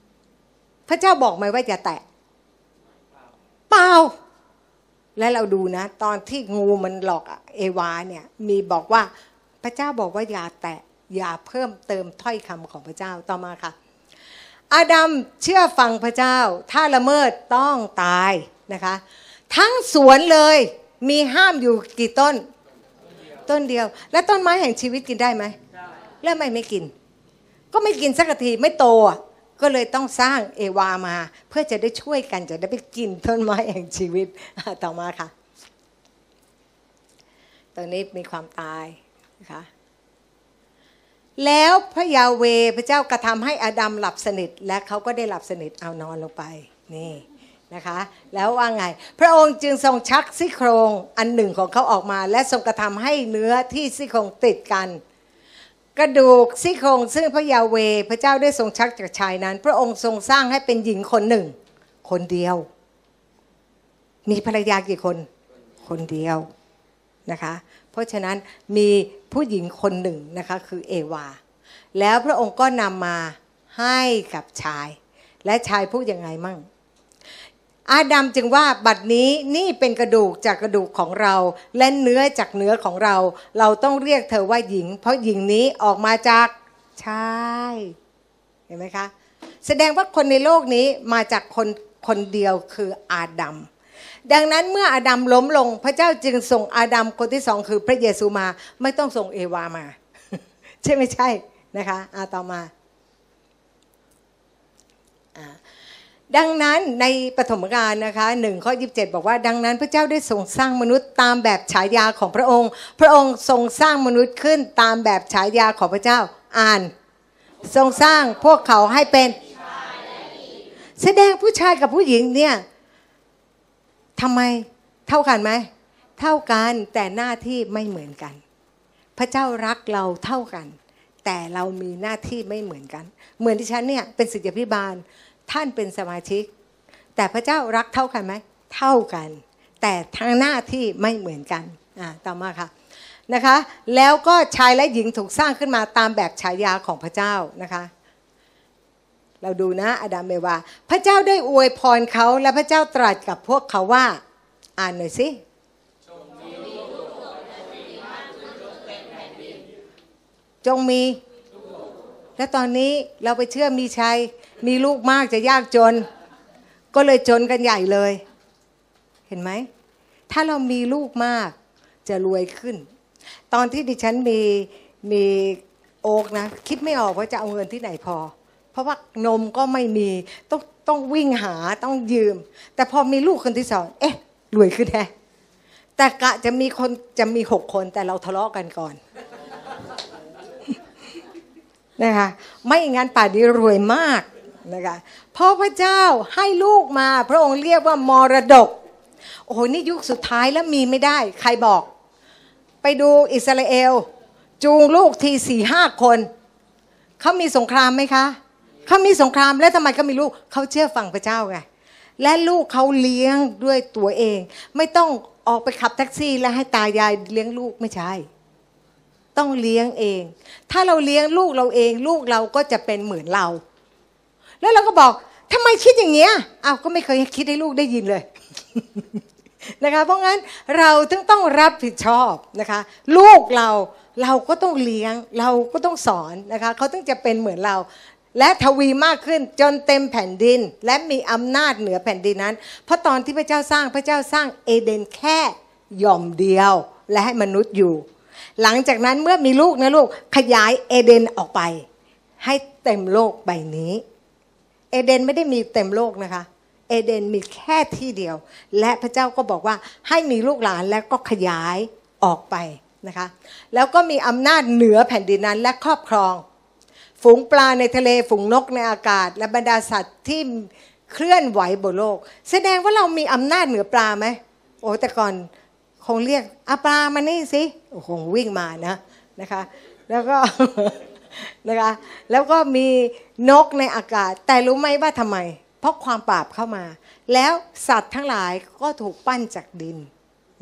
ๆ พระเจ้าบอกไหมว่าจะแตะ เปล่า และเราดูนะ ตอนที่งูมันหลอกเอวาเนี่ย มีบอกว่าพระเจ้าบอกว่าอย่าแตะ อย่าเพิ่มเติมถ้อยคำของพระเจ้าต่อมาค่ะ อาดัมเชื่อฟังพระเจ้า ถ้าละเมิดต้องตายนะคะ ทั้งสวนเลยมีห้ามอยู่กี่ต้น ต้นเดียว และต้นไม้แห่งชีวิตกินได้ไหมแล้วไม่ไม่กิน ก็ไม่กินสักทีไม่โตก็เลยต้องสร้างเอวามา เพื่อจะได้ช่วยกันจะได้ไปกินต้นไม้แห่งชีวิตต่อมาค่ะตอนนี้มีความตายนะคะ แล้วพระยาเวพระเจ้ากระทำให้อาดัมหลับสนิท และเขาก็ได้หลับสนิทเอานอนลงไปนี่นะคะ แล้วว่าไง พระองค์จึงทรงชักซี่โครงอันหนึ่งของเขาออกมา และทรงกระทำให้เนื้อที่ซี่โครงติดกัน กระดูกซี่โครงซึ่งพระยาเวพระเจ้าได้ทรงชักจากชายนั้น พระองค์ทรงสร้างให้เป็นหญิงคนหนึ่ง คนเดียว มีภรรยากี่คน คนเดียวนะคะ เพราะฉะนั้นมีผู้หญิงคนหนึ่งนะคะคือเอวา แล้วพระองค์ก็นำมาให้กับชาย และชายพูดยังไงมั่ง อาดัมจึงว่าบัดนี้นี่เป็นกระดูกจากกระดูกของเรา และเนื้อจากเนื้อของเรา เราต้องเรียกเธอว่าหญิง เพราะหญิงนี้ออกมาจากชายเห็นไหมคะ แสดงว่าคนในโลกนี้มาจากคนคนเดียวคืออาดัม ดังนั้นเมื่ออาดัมล้มลง พระเจ้าจึงส่งอาดัมคนที่สองคือพระเยซูมา ไม่ต้องส่งเอวามา ใช่ไม่ใช่นะคะอาต่อมาดังนั้นในปฐมกาลนะคะหนึ่งข้อยีิบเจ็ดบอกว่า ดังนั้นพระเจ้าได้ทรงสร้างมนุษย์ตามแบบฉายาของพระองค์ พระองค์ทรงสร้างมนุษย์ขึ้นตามแบบฉายาของพระเจ้าอ่าน ทรงสร้างพวกเขาให้เป็น แสดงผู้ชายกับผู้หญิงเนี่ย ทำไมเท่ากันไหมเท่ากันแต่หน้าที่ไม่เหมือนกัน พระเจ้ารักเราเท่ากัน แต่เรามีหน้าที่ไม่เหมือนกัน เหมือนที่ฉันเนี่ยเป็นศิษยพิบาลท่านเป็นสมาชิก แต่พระเจ้ารักเท่ากันไหมเท่ากัน แต่ทางหน้าที่ไม่เหมือนกันอ่าต่อมาค่ะนะคะ แล้วก็ชายและหญิงถูกสร้างขึ้นมาตามแบบฉายาของพระเจ้านะคะ เราดูนะอาดัมเมวา พระเจ้าได้อวยพรเขาและพระเจ้าตรัสกับพวกเขาว่า อ่านหน่อยสิจงมี และตอนนี้เราไปเชื่อมีชัย มีลูกมากจะยากจน ก็เลยจนกันใหญ่เลย เห็นไหม ถ้าเรามีลูกมาก จะรวยขึ้น ตอนที่ดิฉันมีมีโอกนะ คิดไม่ออกว่าจะเอาเงินที่ไหนพอ ราะว่านมก็ไม่มี ต้องต้องวิ่งหาต้องยืม แต่พอมีลูกคนที่สองเอ๊ะรวยขึ้นแท้แต่กะจะมีคนจะมีหกคนแต่เราทะเลาะกันก่อนนะคะไม่งั้นป่านี้รวยมากนะคะเพราะพระเจ้าให้ลูกมา พระองค์เรียกว่ามรดก โอ้โหนี่ยุคสุดท้ายแล้วมีไม่ได้ ใครบอก ไปดูอิสราเอล จูงลูกทีสี่ห้าคน เขามีสงครามไหมคะ เขามีสงครามแล้วทำไมเขามีลูกเขาเชื่อฟังพระเจ้าไงและลูกเขาเลี้ยงด้วยตัวเอง ไม่ต้องออกไปขับแท็กซี่ แล้วให้ตายายเลี้ยงลูกไม่ใช่ ต้องเลี้ยงเอง ถ้าเราเลี้ยงลูกเราเอง ลูกเราก็จะเป็นเหมือนเรา แล้วเราก็บอกทำไมคิดอย่างเงี้ยอ้าก็ไม่เคยคิดให้ลูกได้ยินเลยนะคะเพราะงั้นเราต้องต้องรับผิดชอบนะคะ ลูกเราเราก็ต้องเลี้ยง เราก็ต้องสอนนะคะเขาต้องจะเป็นเหมือนเรา และทวีมากขึ้นจนเต็มแผ่นดินและมีอำนาจเหนือแผ่นดินนั้น เพราะตอนที่พระเจ้าสร้างพระเจ้าสร้างเอเดนแค่ย่อมเดียว และให้มนุษย์อยู่ หลังจากนั้นเมื่อมีลูกนะลูกขยายเอเดนออกไป ให้เต็มโลกใบนี้ เอเดนไม่ได้มีเต็มโลกนะคะ เอเดนมีแค่ที่เดียว และพระเจ้าก็บอกว่าให้มีลูกหลานและก็ขยายออกไปนะคะ แล้วก็มีอำนาจเหนือแผ่นดินนั้นและครอบครอง ฝูงปลาในทะเลฝูงนกในอากาศ และบรรดาสัตว์ที่เคลื่อนไหวบนโลก แสดงว่าเรามีอำนาจเหนือปลาไหมโอ้แต่ก่อนคงเรียกอาปลามานี่สิคงวิ่งมานะนะคะ แล้วก็นะคะแล้วก็มีนกในอากาศ แต่รู้ไหมว่าทำไม เพราะความบาปเข้ามา แล้วสัตว์ทั้งหลายก็ถูกปั้นจากดิน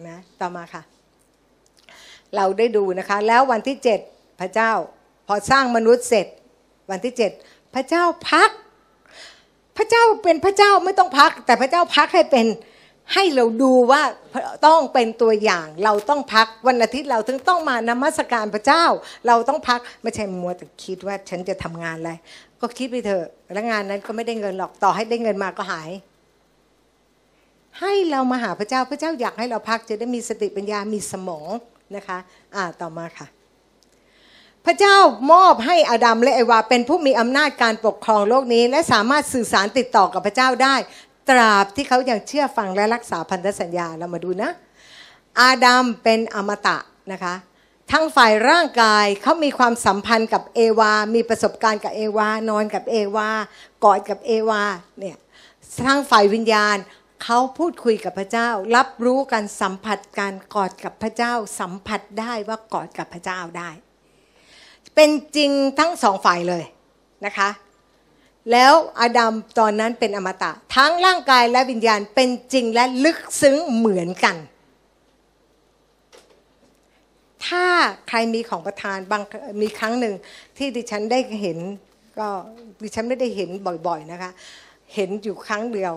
นะต่อมาค่ะ เราได้ดูนะคะ แล้ววันที่เจ็ดพระเจ้า พอสร้างมนุษย์เสร็จ วันที่เจ็ดพระเจ้าพัก พระเจ้าเป็นพระเจ้าไม่ต้องพัก แต่พระเจ้าพักให้เป็นให้เราดูว่าต้องเป็นตัวอย่างเราต้องพักวันอาทิตย์เราถึงต้องมานมัสการพระเจ้า เราต้องพักไม่ใช่มัวแต่คิดว่าฉันจะทำงานอะไร ก็คิดไปเถอะแล้วงานนั้นก็ไม่ได้เงินหรอกต่อให้ได้เงินมาก็หาย ให้เรามาหาพระเจ้าพระเจ้าอยากให้เราพักจะได้มีสติปัญญามีสมองนะคะ อ่าต่อมาค่ะ พระเจ้ามอบให้อดัมและเอวาเป็นผู้มีอำนาจการปกครองโลกนี้ และสามารถสื่อสารติดต่อกับพระเจ้าได้ ตราบที่เขายังเชื่อฟังและรักษาพันธสัญญาเรามาดูนะ อาดัมเป็นอมตะนะคะทั้งฝ่ายร่างกายเขามีความสัมพันธ์กับเอวา มีประสบการณ์กับเอวา นอนกับเอวากอดกับเอวาเนี่ยทั้งฝ่ายวิญญาณเขาพูดคุยกับพระเจ้า รับรู้กันสัมผัสการกอดกับพระเจ้า สัมผัสได้ว่ากอดกับพระเจ้าได้ เป็นจริงทั้งสองฝ่ายเลยนะคะ แล้วอาดัมตอนนั้นเป็นอมตะ ทั้งร่างกายและวิญญาณเป็นจริงและลึกซึ้งเหมือนกัน ถ้าใครมีของประทานบางมีครั้งหนึ่งที่ดิฉันได้เห็นก็ดิฉันไม่ได้เห็นบ่อยๆนะคะ เห็นอยู่ครั้งเดียว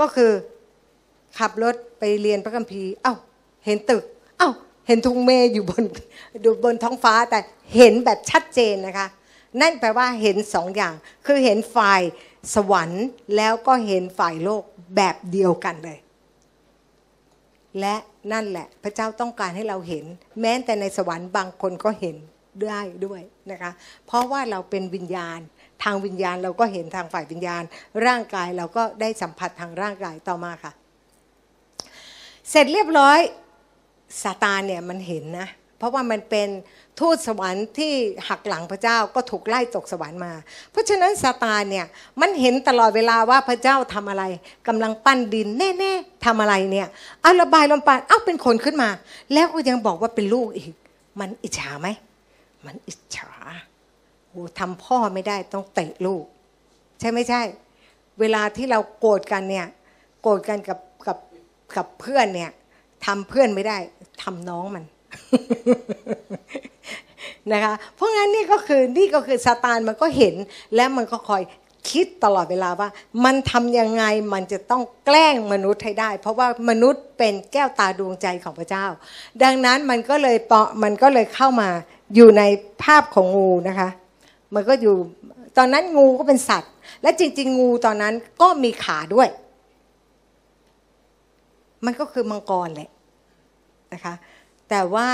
ก็คือขับรถไปเรียนพระคัมภีร์ เอ้า เห็นตึก เอ้า เห็นธงเมฆอยู่บนดูบนท้องฟ้าแต่เห็นแบบชัดเจนนะคะ นั่นแปลว่าเห็นสองอย่าง คือเห็นฝ่ายสวรรค์แล้วก็เห็นฝ่ายโลกแบบเดียวกันเลย และนั่นแหละพระเจ้าต้องการให้เราเห็น แม้แต่ในสวรรค์บางคนก็เห็นได้ด้วยนะคะ เพราะว่าเราเป็นวิญญาณ ทางวิญญาณเราก็เห็นทางฝ่ายวิญญาณ ร่างกายเราก็ได้สัมผัสทางร่างกายต่อมาค่ะ เสร็จเรียบร้อย ซาตานเนี่ยมันเห็นนะ เพราะว่ามันเป็นทูตสวรรค์ที่หักหลังพระเจ้าก็ถูกไล่ตกสวรรค์มา เพราะฉะนั้นซาตานเนี่ยมันเห็นตลอดเวลาว่าพระเจ้าทำอะไรกำลังปั้นดินแน่ๆทำอะไรเนี่ยเอาระบายลมปานเอ้าเป็นคนขึ้นมา แล้วก็ยังบอกว่าเป็นลูกอีก มันอิจฉาไหมมันอิจฉาโอ้ทำพ่อไม่ได้ต้องเตะลูก ใช่ไม่ใช่ เวลาที่เราโกรธกันเนี่ยโกรธกันกับกับกับเพื่อนเนี่ย ทำเพื่อนไม่ได้ทำน้องมันนะคะ เพราะงั้นนี่ก็คือนี่ก็คือซาตานมันก็เห็นและมันก็คอยคิดตลอดเวลาว่า มันทำยังไงมันจะต้องแกล้งมนุษย์ให้ได้ เพราะว่ามนุษย์เป็นแก้วตาดวงใจของพระเจ้า ดังนั้นมันก็เลยเปาะมันก็เลยเข้ามาอยู่ในภาพของงูนะคะ มันก็อยู่ตอนนั้นงูก็เป็นสัตว์ และจริง ๆ งูตอนนั้นก็มีขาด้วย มันก็คือมังกรแหละ นะคะ แต่ว่า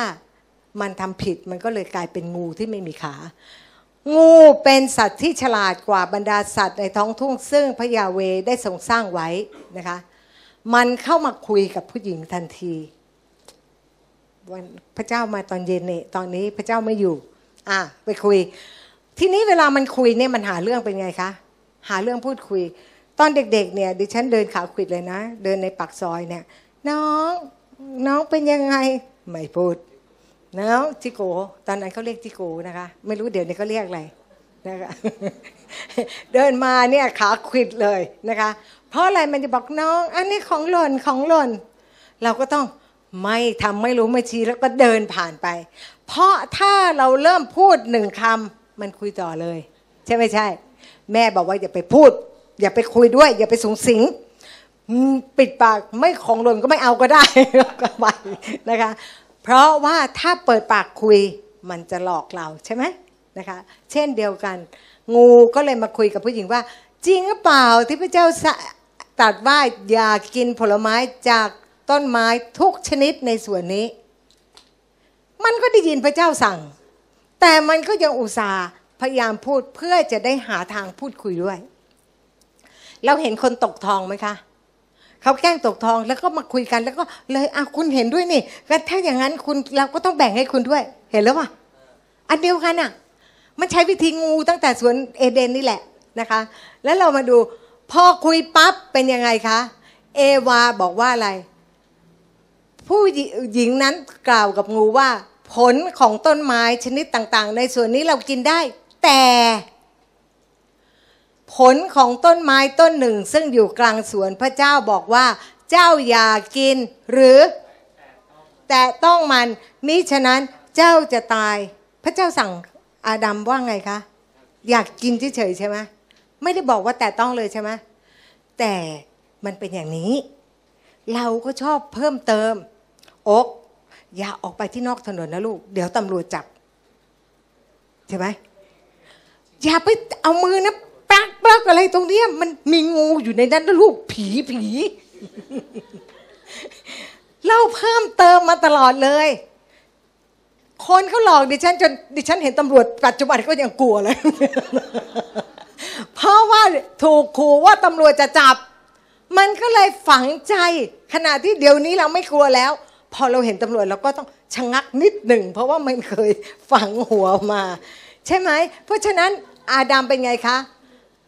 มันทำผิดมันก็เลยกลายเป็นงูที่ไม่มีขา งูเป็นสัตว์ที่ฉลาดกว่าบรรดาสัตว์ในท้องทุ่ง ซึ่งพระยาเวได้ทรงสร้างไว้นะคะ มันเข้ามาคุยกับผู้หญิงทันทีวันพระเจ้ามาตอนเย็นเนี่ยตอนนี้พระเจ้าไม่อยู่ อะไปคุย ทีนี้เวลามันคุยเนี่ยมันหาเรื่องเป็นไงคะ หาเรื่องพูดคุย ตอนเด็กๆเนี่ยดิฉันเดินขาขวิดเลยนะ เดินในปากซอยเนี่ย น้อง น้องเป็นยังไง ไม่พูดน้องจิโก ตอนนั้นเขาเรียกจิโกนะคะ ไม่รู้เดี๋ยวนี้เขาเรียกอะไรนะคะเดินมาเนี่ยขาขวิดเลยนะคะ เพราะอะไรมันจะบอกน้อง อันนี้ของหล่นของหล่น เราก็ต้องไม่ทำไม่รู้ไม่ชี้แล้วก็เดินผ่านไป เพราะถ้าเราเริ่มพูดหนึ่งคำมันคุยต่อเลย ใช่ไม่ใช่ แม่บอกว่าอย่าไปพูด อย่าไปคุยด้วย อย่าไปสูงสิง ปิดปากไม่ของหล่นก็ไม่เอาก็ได้ก็ไปนะคะ เพราะว่าถ้าเปิดปากคุยมันจะหลอกเราใช่ไหมนะคะ เช่นเดียวกัน งูก็เลยมาคุยกับผู้หญิงว่า จริงหรือเปล่าที่พระเจ้าตรัสว่าอย่ากินผลไม้จากต้นไม้ทุกชนิดในส่วนนี้ มันก็ได้ยินพระเจ้าสั่ง แต่มันก็ยังอุตส่าห์พยายามพูดเพื่อจะได้หาทางพูดคุยด้วย เราเห็นคนตกทองไหมคะ เขาแกล้งตกทองแล้วก็มาคุยกันแล้วก็เลยอะคุณเห็นด้วยนี่งั้นถ้าอย่างนั้นคุณเราก็ต้องแบ่งให้คุณด้วย เห็นแล้วป่ะอันเดียวกันอะ มันใช้วิธีงูตั้งแต่สวนเอเดนนี่แหละนะคะ แล้วเรามาดูพอคุยปั๊บเป็นยังไงคะเอวาบอกว่าอะไร ผู้หญิงนั้นกล่าวกับงูว่า ผลของต้นไม้ชนิดต่าง ๆ ในส่วนนี้เรากินได้ แต่ ผลของต้นไม้ต้นหนึ่ง ซึ่งอยู่กลางสวนพระเจ้าบอกว่า เจ้าอย่ากินหรือ แต่ต้องมันมิฉะนั้นเจ้าจะตาย พระเจ้าสั่งอาดัมว่าไงคะ อยากกินเฉยๆใช่ไหมไม่ได้บอกว่าแต่ต้องเลยใช่ไหมแต่มันเป็นอย่างนี้ เราก็ชอบเพิ่มเติมอกอย่าออกไปที่นอกถนนนะลูก เดี๋ยวตำรวจจับใช่ไหมอย่าไปเอามือนะ ปลักปลักอะไรตรงเนี้ยมันมีงูอยู่ในนั้นนะลูกผีผีเราเพิ่มเติมมาตลอดเลย คนเขาหลอกดิฉันจนดิฉันเห็นตำรวจปัจจุบันก็ยังกลัวเลย เพราะว่าถูกขู่ว่าตำรวจจะจับ มันก็เลยฝังใจ ขณะที่เดี๋ยวนี้เราไม่กลัวแล้ว พอเราเห็นตำรวจเราก็ต้องชะงักนิดหนึ่ง เพราะว่ามันเคยฝังหัวมา ใช่ไหม เพราะฉะนั้นอาดัมเป็นไงคะ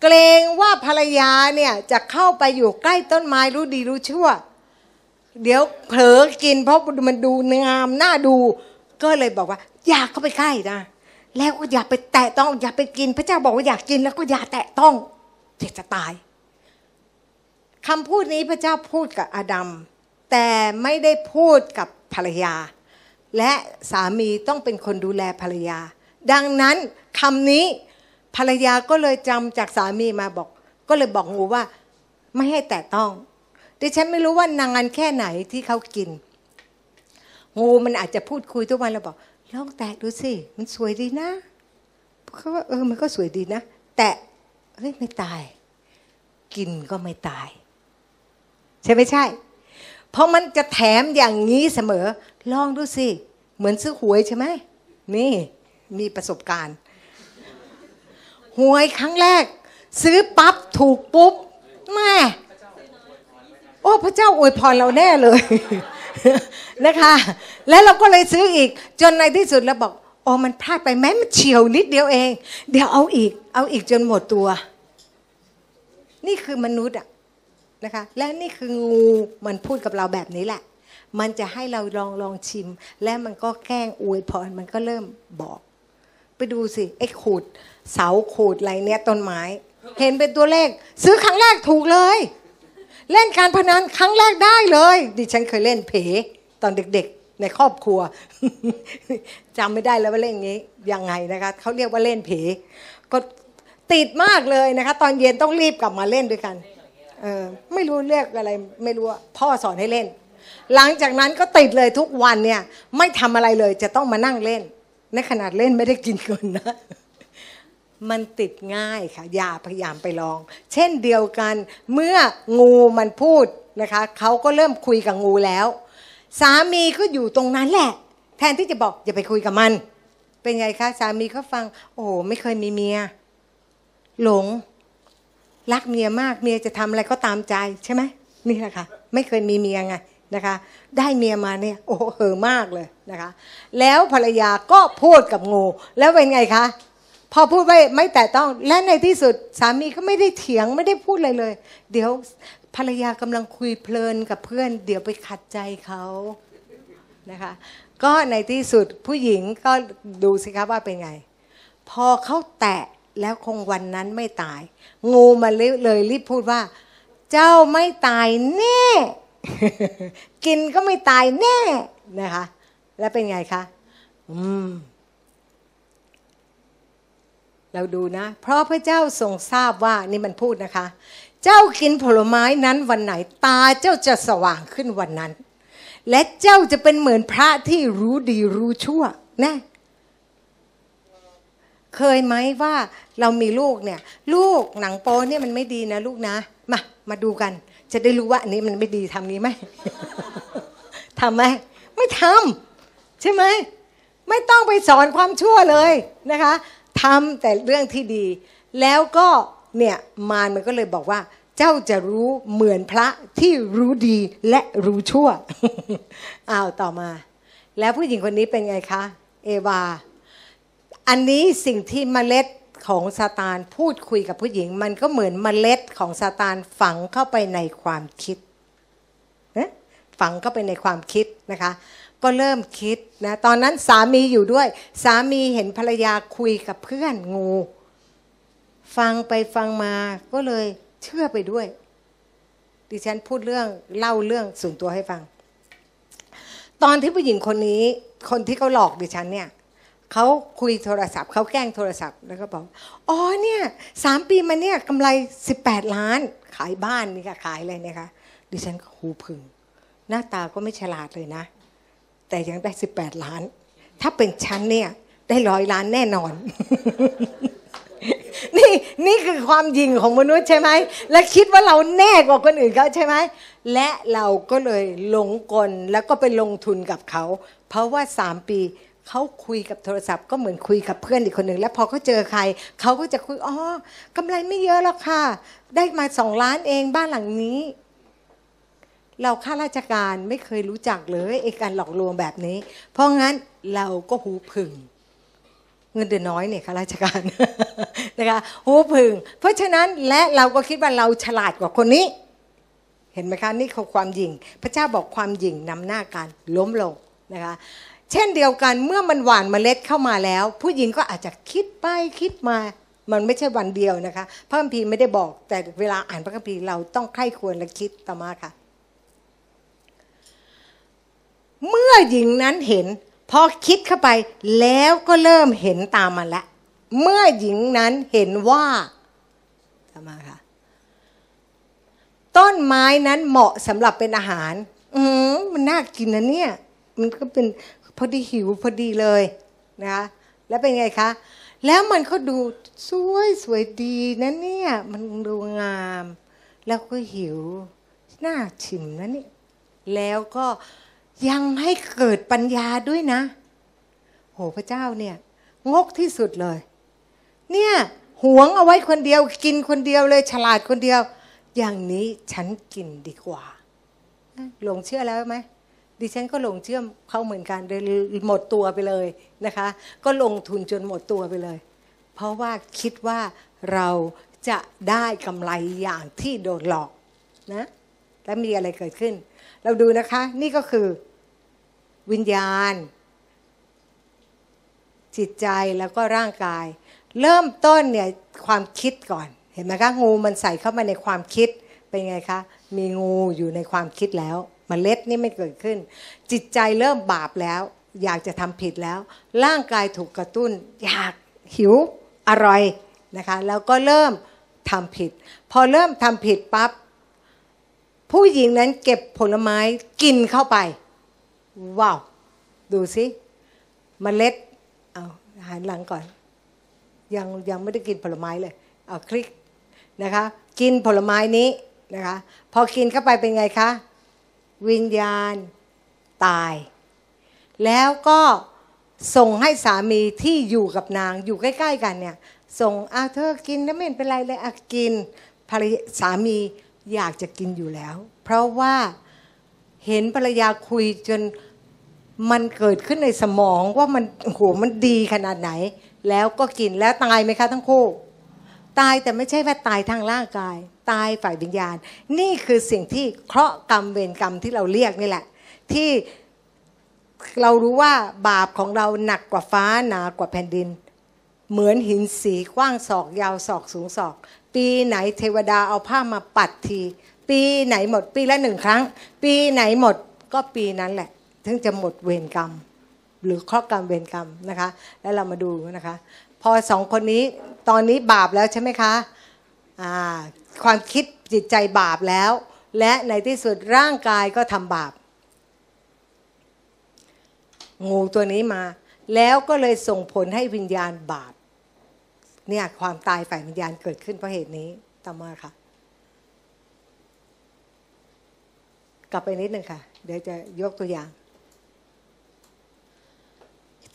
เกรงว่าภรรยาเนี่ยจะเข้าไปอยู่ใกล้ต้นไม้รู้ดีรู้ชั่ว เดี๋ยวเผลอกินเพราะมันดูงามน่าดู ก็เลยบอกว่า อย่าเข้าไปใกล้นะแล้วก็อย่าไปแตะต้องอย่าไปกิน พระเจ้าบอกว่าอยากกินแล้วก็อย่าแตะต้องเด็กจะตายคำพูดนี้พระเจ้าพูดกับอาดัมแต่ไม่ได้พูดกับภรรยา และสามีต้องเป็นคนดูแลภรรยา ดังนั้นคำนี้ ภรรยาก็เลยจำจากสามีมาบอก ก็เลยบอกงูว่า ไม่ให้แตะต้องดิฉันไม่รู้ว่านานแค่ไหนที่เขากิน งูมันอาจจะพูดคุยทุกวันแล้วบอกลองแตะดูสิมันสวยดีนะเขาว่าเออมันก็สวยดีนะ แตะเฮ้ยไม่ตาย กินก็ไม่ตาย ใช่ไม่ใช่ เพราะมันจะแถมอย่างนี้เสมอ ลองดูสิ เหมือนซื้อหวยใช่ไหมนี่มีประสบการณ์ หวยครั้งแรก ซื้อปั๊บถูกปุ๊บแม่โอ้พระเจ้าอวยพรเราแน่เลยนะคะ แล้วเราก็เลยซื้ออีก จนในที่สุดเราบอกโอ้มันพลาดไปแม้มันเฉียวนิดเดียวเอง เดี๋ยวเอาอีก เอาอีกจนหมดตัว นี่คือมนุษย์อะนะคะ และนี่คืองูมันพูดกับเราแบบนี้แหละ มันจะให้เราลองลองชิม และมันก็แกล้งอวยพรมันก็เริ่มบอก ดูสิไอ้ขูดเสาขูดอะไรเนี่ยต้นไม้ เห็นเป็นตัวเลข ซื้อครั้งแรกถูกเลย เล่นการพนันครั้งแรกได้เลย ดิฉันเคยเล่นเพตอนเด็กๆ ในครอบครัวจำไม่ได้แล้วว่าเล่นอย่างนี้ยังไงนะคะเขาเรียกว่าเล่นเพก็ติดมากเลยนะคะ ตอนเย็นต้องรีบกลับมาเล่นด้วยกันเออไม่รู้เรียกอะไร ไม่รู้พ่อสอนให้เล่น หลังจากนั้นก็ติดเลยทุกวันเนี่ย ไม่ทำอะไรเลยจะต้องมานั่งเล่น ในขนาดเล่นไม่ได้กินเงินนะ มันติดง่ายค่ะ อย่าพยายามไปลอง เช่นเดียวกัน เมื่องูมันพูดนะคะเขาก็เริ่มคุยกับงูแล้ว สามีก็อยู่ตรงนั้นแหละ แทนที่จะบอกอย่าไปคุยกับมัน เป็นไงคะสามีเขาฟัง โอ้ไม่เคยมีเมีย หลง รักเมียมากเมียจะทำอะไรก็ตามใจใช่ไหมนี่แหละค่ะ ไม่เคยมีเมียไง นะคะ ได้เมียมาเนี่ยโอ้เหอมากเลยนะคะ แล้วภรรยาก็พูดกับงูแล้วเป็นไงคะพอพูดไปไม่แต่ต้องและในที่สุดสามีก็ไม่ได้เถียงไม่ได้พูดอะไรเลย เดี๋ยวภรรยากำลังคุยเพลินกับเพื่อน เดี๋ยวไปขัดใจเขานะคะ ก็ในที่สุดผู้หญิงก็ดูสิครับว่าเป็นไง พอเขาแตะแล้วคงวันนั้นไม่ตาย งูมาเลยรีบพูดว่า เจ้าไม่ตายแน่ กินก็ไม่ตายแน่นะคะ แล้วเป็นไงคะ อืม เราดูนะ เพราะพระเจ้าทรงทราบว่านี่มันพูดนะคะ เจ้ากินผลไม้นั้นวันไหนตาเจ้าจะสว่างขึ้นวันนั้น และเจ้าจะเป็นเหมือนพระที่รู้ดีรู้ชั่วนะเคยไหมว่าเรามีลูกเนี่ย ลูกหนังโป๊เนี่ยมันไม่ดีนะลูกนะ มา มาดูกัน จะได้รู้ว่าอันนี้มันไม่ดีทำนี้ไหมทำไหมไม่ทำใช่ไหมไม่ต้องไปสอนความชั่วเลยนะคะทำแต่เรื่องที่ดี แล้วก็เนี่ยมารมันก็เลยบอกว่า เจ้าจะรู้เหมือนพระที่รู้ดีและรู้ชั่วอ้าวต่อมา แล้วผู้หญิงคนนี้เป็นไงคะ เอวา อันนี้สิ่งที่เมล็ด ของซาตานพูดคุยกับผู้หญิง มันก็เหมือนเมล็ดของซาตานฝังเข้าไปในความคิดนะฝังเข้าไปในความคิดนะคะ ก็เริ่มคิดนะตอนนั้นสามีอยู่ด้วย สามีเห็นภรรยาคุยกับเพื่อนงู ฟังไปฟังมาก็เลยเชื่อไปด้วย ดิฉันพูดเรื่องเล่าเรื่องส่วนตัวให้ฟัง ตอนที่ผู้หญิงคนนี้ คนที่เขาหลอกดิฉันเนี่ย เขาคุยโทรศัพท์เขาแกล้งโทรศัพท์แล้วก็บอกอ๋อเนี่ยสามปีมาเนี่ยกำไรสิบแปดล้าน ขายบ้านนี่ค่ะขายอะไรเนี่ยคะดิฉันก็หูพึ่งหน้าตาก็ไม่ฉลาดเลยนะ แต่ยังได้สิบแปดล้าน ถ้าเป็นฉันเนี่ยได้ร้อยล้านแน่นอน นี่นี่คือความยิงของมนุษย์ใช่ไหม และคิดว่าเราแน่กว่าคนอื่นเขาใช่ไหม และเราก็เลยหลงกลแล้วก็ไปลงทุนกับเขา เพราะว่าสามปี เขาคุยกับโทรศัพท์ก็เหมือนคุยกับเพื่อนอีกคนหนึ่งแล้วพอเขาเจอใครเขาก็จะคุยอ๋อกำไรไม่เยอะหรอกค่ะ ได้มาสองล้านเองบ้านหลังนี้ เราข้าราชการไม่เคยรู้จักเลยไอ้การหลอกลวงแบบนี้ เพราะงั้นเราก็หูผึ่งเงินเดือนน้อยเนี่ยข้าราชการนะคะหูผึ่งเพราะฉะนั้นและเราก็คิดว่าเราฉลาดกว่าคนนี้ เห็นไหมคะนี่คือความยิง พระเจ้าบอกความยิงนำหน้าการล้มลงนะคะ เช่นเดียวกันเมื่อมันหว่านเมล็ดเข้ามาแล้ว ผู้หญิงก็อาจจะคิดไปคิดมามันไม่ใช่วันเดียวนะคะ พระคัมภีร์ไม่ได้บอก แต่เวลาอ่านพระคัมภีร์เราต้องใคร่ควรและคิดต่อมาค่ะ เมื่อหญิงนั้นเห็น พอคิดเข้าไปแล้วก็เริ่มเห็นตามมันล้วเมื่อหญิงนั้นเห็นว่าต่อมาค่ะ ต้นไม้นั้นเหมาะสำหรับเป็นอาหาร อืมมันน่ากินนะเนี่ย มันก็เป็น อดีหิวพอดีเลยนะคะแล้วเป็นไงคะ แล้วมันก็ดูสวยสวยดีนะเนี่ย มันดูงาม แล้วก็หิว น่าชิมนะนี่ แล้วก็ยังให้เกิดปัญญาด้วยนะ โหพระเจ้าเนี่ย งกที่สุดเลย เนี่ยหวงเอาไว้คนเดียว กินคนเดียวเลย ฉลาดคนเดียว อย่างนี้ฉันกินดีกว่าหลงเชื่อแล้วไหม ดิฉันก็ลงเชื่อมเขาเหมือนกันเลยหมดตัวไปเลยนะคะ ก็ลงทุนจนหมดตัวไปเลย เพราะว่าคิดว่าเราจะได้กำไรอย่างที่โดนหลอกนะแล้วมีอะไรเกิดขึ้น เราดูนะคะ นี่ก็คือวิญญาณ จิตใจแล้วก็ร่างกาย เริ่มต้นเนี่ยความคิดก่อน เห็นไหมคะงูมันใส่เข้ามาในความคิดเป็นไงคะ มีงูอยู่ในความคิดแล้ว มเมล็ดนี่ไม่เกิดขึ้น จิตใจเริ่มบาปแล้ว อยากจะทำผิดแล้ว ร่างกายถูกกระตุ้น อยากหิวอร่อยนะคะแล้วก็เริ่มทำผิด พอเริ่มทำผิดปั๊บผู้หญิงนั้นเก็บผลไม้กินเข้าไป ว้าว ดูสิมเมล็ดเอาหันหลังก่อน ยังยังไม่ได้กินผลไม้เลยเอาคลิกนะคะ กินผลไม้นี้นะคะ พอกินเข้าไปเป็นไงคะ วิญญาณตาย แล้วก็ส่งให้สามีที่อยู่กับนางอยู่ใกล้ ๆ กันเนี่ย ส่งอาเธอกินแล้วไม่เป็นไรเลยอากินภรรยาสามีอยากจะกินอยู่แล้ว เพราะว่าเห็นภรรยาคุยจนมันเกิดขึ้นในสมองว่ามันโหมันดีขนาดไหน แล้วก็กินแล้วตายไหมคะทั้งคู่ ตายแต่ไม่ใช่ว่าตายทางร่างกาย ตายฝ่ายวิญญาณ นี่คือสิ่งที่เคราะห์กรรมเวรกรรมที่เราเรียกนี่แหละ ที่เรารู้ว่าบาปของเราหนักกว่าฟ้าหนากว่าแผ่นดิน เหมือนหินสีกว้างศอกยาวศอกสูงศอก ปีไหนเทวดาเอาผ้ามาปัดที ปีไหนหมดปีละหนึ่งครั้ง ปีไหนหมดก็ปีนั้นแหละ ถึงจะหมดเวรกรรม หรือครอบกรรมเวรกรรมนะคะ แล้วเรามาดูนะคะ พอสองคนนี้ตอนนี้บาปแล้วใช่ไหมคะ ความคิดจิตใจบาปแล้ว และในที่สุดร่างกายก็ทำบาป งูตัวนี้มา แล้วก็เลยส่งผลให้วิญญาณบาปเนี่ยความตายฝ่ายวิญญาณเกิดขึ้นเพราะเหตุนี้ต่อมาค่ะ กลับไปนิดหนึ่งค่ะ เดี๋ยวจะยกตัวอย่าง